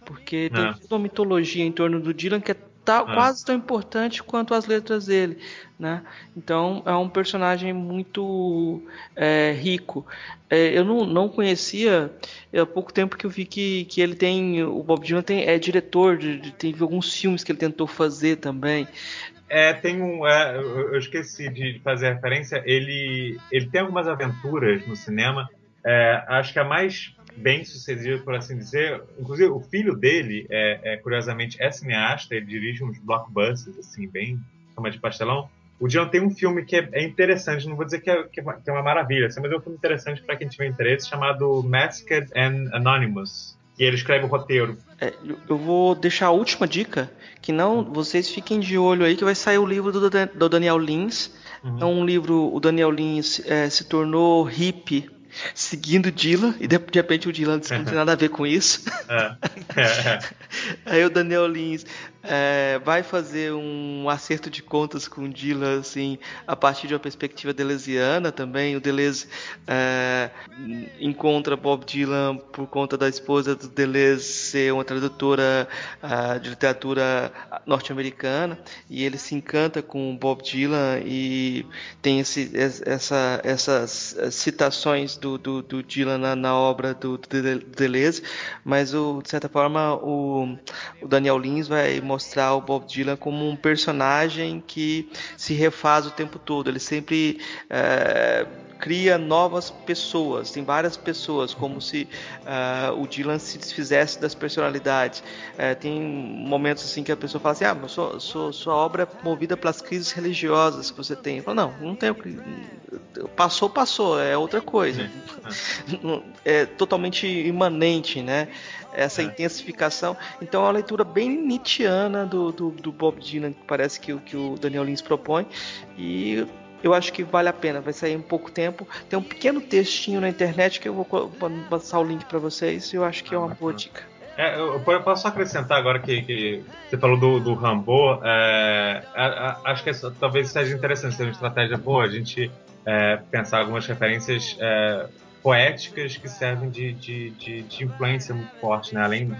Porque tem é. toda uma mitologia em torno do Dylan que é tá, é. quase tão importante quanto as letras dele. Né? Então é um personagem muito é, rico. É, eu não, não conhecia há pouco tempo que eu vi que, que ele tem. O Bob Dylan tem, é diretor, de, de, tem alguns filmes que ele tentou fazer também. É, tem um. É, eu esqueci de fazer referência. Ele, ele tem algumas aventuras no cinema. É, acho que a mais bem sucedida, por assim dizer. Inclusive, o filho dele, é, é, curiosamente, é cineasta. Ele dirige uns blockbusters, assim, bem chama de pastelão. O Dion tem um filme que é, é interessante, não vou dizer que é, que é, uma, que é uma maravilha, assim, mas é um filme interessante para quem tiver interesse, chamado Masked and Anonymous. E ele escreve o roteiro. É, eu vou deixar a última dica, que não vocês fiquem de olho aí que vai sair o livro do, do Daniel Lins. Uhum. É um livro, o Daniel Lins é, se tornou hippie seguindo Dylan, e de, de repente o Dylan diz que não tem nada a ver com isso. É. É. Aí o Daniel Lins é, vai fazer um acerto de contas com Dylan, assim, a partir de uma perspectiva deleuziana também. O Deleuze é, encontra Bob Dylan por conta da esposa do Deleuze ser uma tradutora uh, de literatura norte-americana, e ele se encanta com Bob Dylan e tem esse, essa, essas citações do, do, do Dylan na, na, obra do, do Deleuze, mas o, de certa forma o, o Daniel Lins vai mostrar o Bob Dylan como um personagem que se refaz o tempo todo. Ele sempre é, cria novas pessoas, tem várias pessoas, como se uh, o Dylan se desfizesse das personalidades. Uh, tem momentos assim que a pessoa fala assim: Ah, mas sua, sua, sua obra é movida pelas crises religiosas que você tem. Eu falo, não, não tenho. Passou, passou, é outra coisa. É, é totalmente imanente, né? Essa é. intensificação. Então é uma leitura bem Nietzscheana do, do, do Bob Dylan, que parece que, que o Daniel Lins propõe. E eu acho que vale a pena, vai sair em pouco tempo. Tem um pequeno textinho na internet que eu vou passar o link para vocês e eu acho que é uma boa dica. É, eu posso acrescentar agora que, que você falou do, do Rambo. É, acho que essa, talvez seja interessante, ser uma estratégia boa a gente é, pensar algumas referências é, poéticas que servem de, de, de, de, influência muito forte, né? Além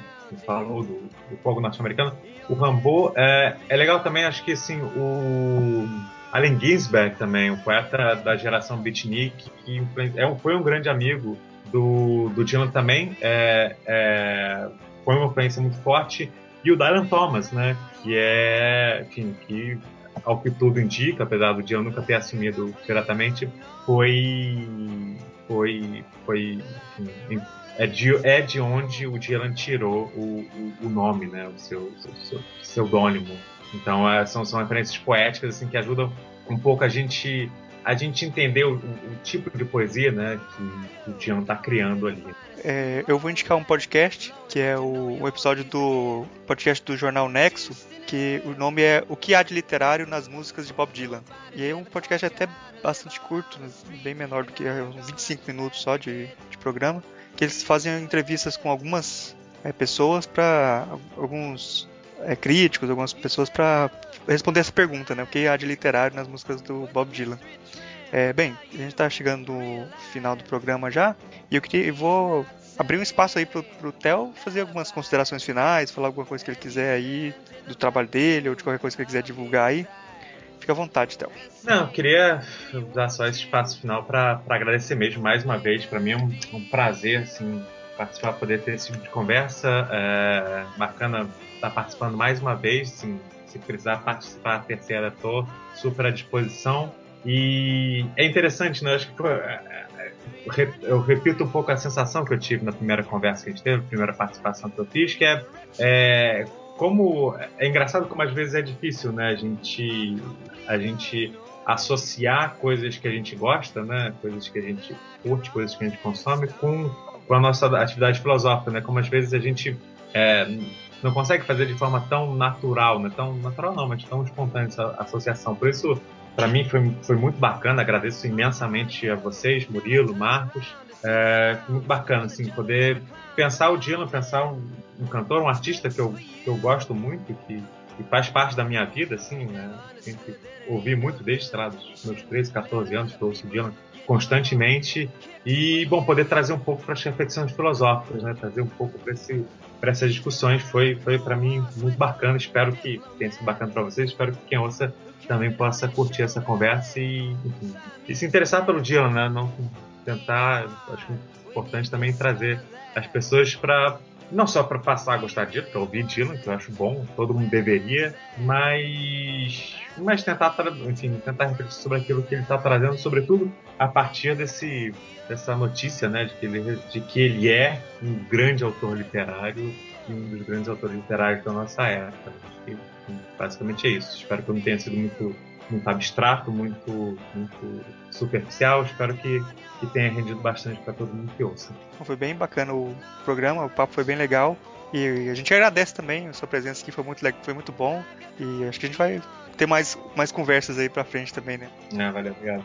falou do, do fogo norte-americano, o Rambo é, é legal também. Acho que assim o Allen Ginsberg também, um poeta da geração beatnik, que é foi um grande amigo do, do Dylan também, é, é, foi uma influência muito forte. E o Dylan Thomas, né, que é, enfim, que ao que tudo indica, apesar do Dylan nunca ter assumido diretamente, foi, foi, foi enfim, é de, é de onde o Dylan tirou o, o, o nome, né, o seu, seu, seu pseudônimo. Então é, são, são referências poéticas assim que ajudam um pouco a gente a gente entender o, o tipo de poesia né, que, o Tião está criando ali. É, eu vou indicar um podcast, que é o, um episódio do podcast do jornal Nexo, que o nome é O que há de literário nas músicas de Bob Dylan. E é um podcast até bastante curto, bem menor do que uns 25 minutos só de, de programa, que eles fazem entrevistas com algumas é, pessoas para alguns é, críticos, algumas pessoas para responder essa pergunta, né? O que há de literário nas músicas do Bob Dylan? É, bem, a gente está chegando no final do programa já e eu queria, eu vou abrir um espaço aí pro, pro Theo fazer algumas considerações finais, falar alguma coisa que ele quiser aí do trabalho dele ou de qualquer coisa que ele quiser divulgar aí. Fica à vontade, Theo. Não, eu queria usar só esse espaço final para agradecer mesmo mais uma vez. Para mim é um, um, prazer assim, participar, poder ter esse tipo de conversa. É, bacana estar participando mais uma vez. Assim, se precisar participar a terceira, estou super à disposição. E é interessante, né? Acho que é, é, eu repito um pouco a sensação que eu tive na primeira conversa que a gente teve, a primeira participação que eu fiz, que é, é como é engraçado como às vezes é difícil, né? A gente a gente associar coisas que a gente gosta, né? Coisas que a gente curte, coisas que a gente consome com, com a nossa atividade filosófica, né? Como às vezes a gente é, não consegue fazer de forma tão natural, né? Tão natural não, mas tão espontânea essa associação. Por isso, para mim foi, foi muito bacana. Agradeço imensamente a vocês, Murilo, Marcos. É muito bacana, assim, poder pensar o Dylan, pensar um, um cantor, um artista que eu, que eu gosto muito, que, que faz parte da minha vida, assim, né? Sempre ouvi muito desde lá, dos meus 13, 14 anos que eu ouço Dylan constantemente e bom poder trazer um pouco para as reflexões filosóficas, né? Trazer um pouco para essas discussões foi foi para mim muito bacana. Espero que tenha sido bacana para vocês. Espero que quem ouça também possa curtir essa conversa e, enfim, e se interessar pelo Dylan, né? Não tentar, acho importante também trazer as pessoas para não só para passar a gostar de para ouvir Dylan, que eu acho bom, todo mundo deveria, mas mas tentar, enfim, tentar refletir sobre aquilo que ele está trazendo, sobretudo a partir desse, dessa notícia, né, de que, ele, de que ele é um grande autor literário e um dos grandes autores literários da nossa época. E, basicamente é isso. Espero que eu não tenha sido muito, muito abstrato, muito, muito superficial. Espero que, que tenha rendido bastante para todo mundo que ouça. Foi bem bacana o programa, o papo foi bem legal. E a gente agradece também a sua presença aqui, foi muito, foi muito bom. E acho que a gente vai ter mais, mais conversas aí pra frente também, né? É, valeu, obrigado.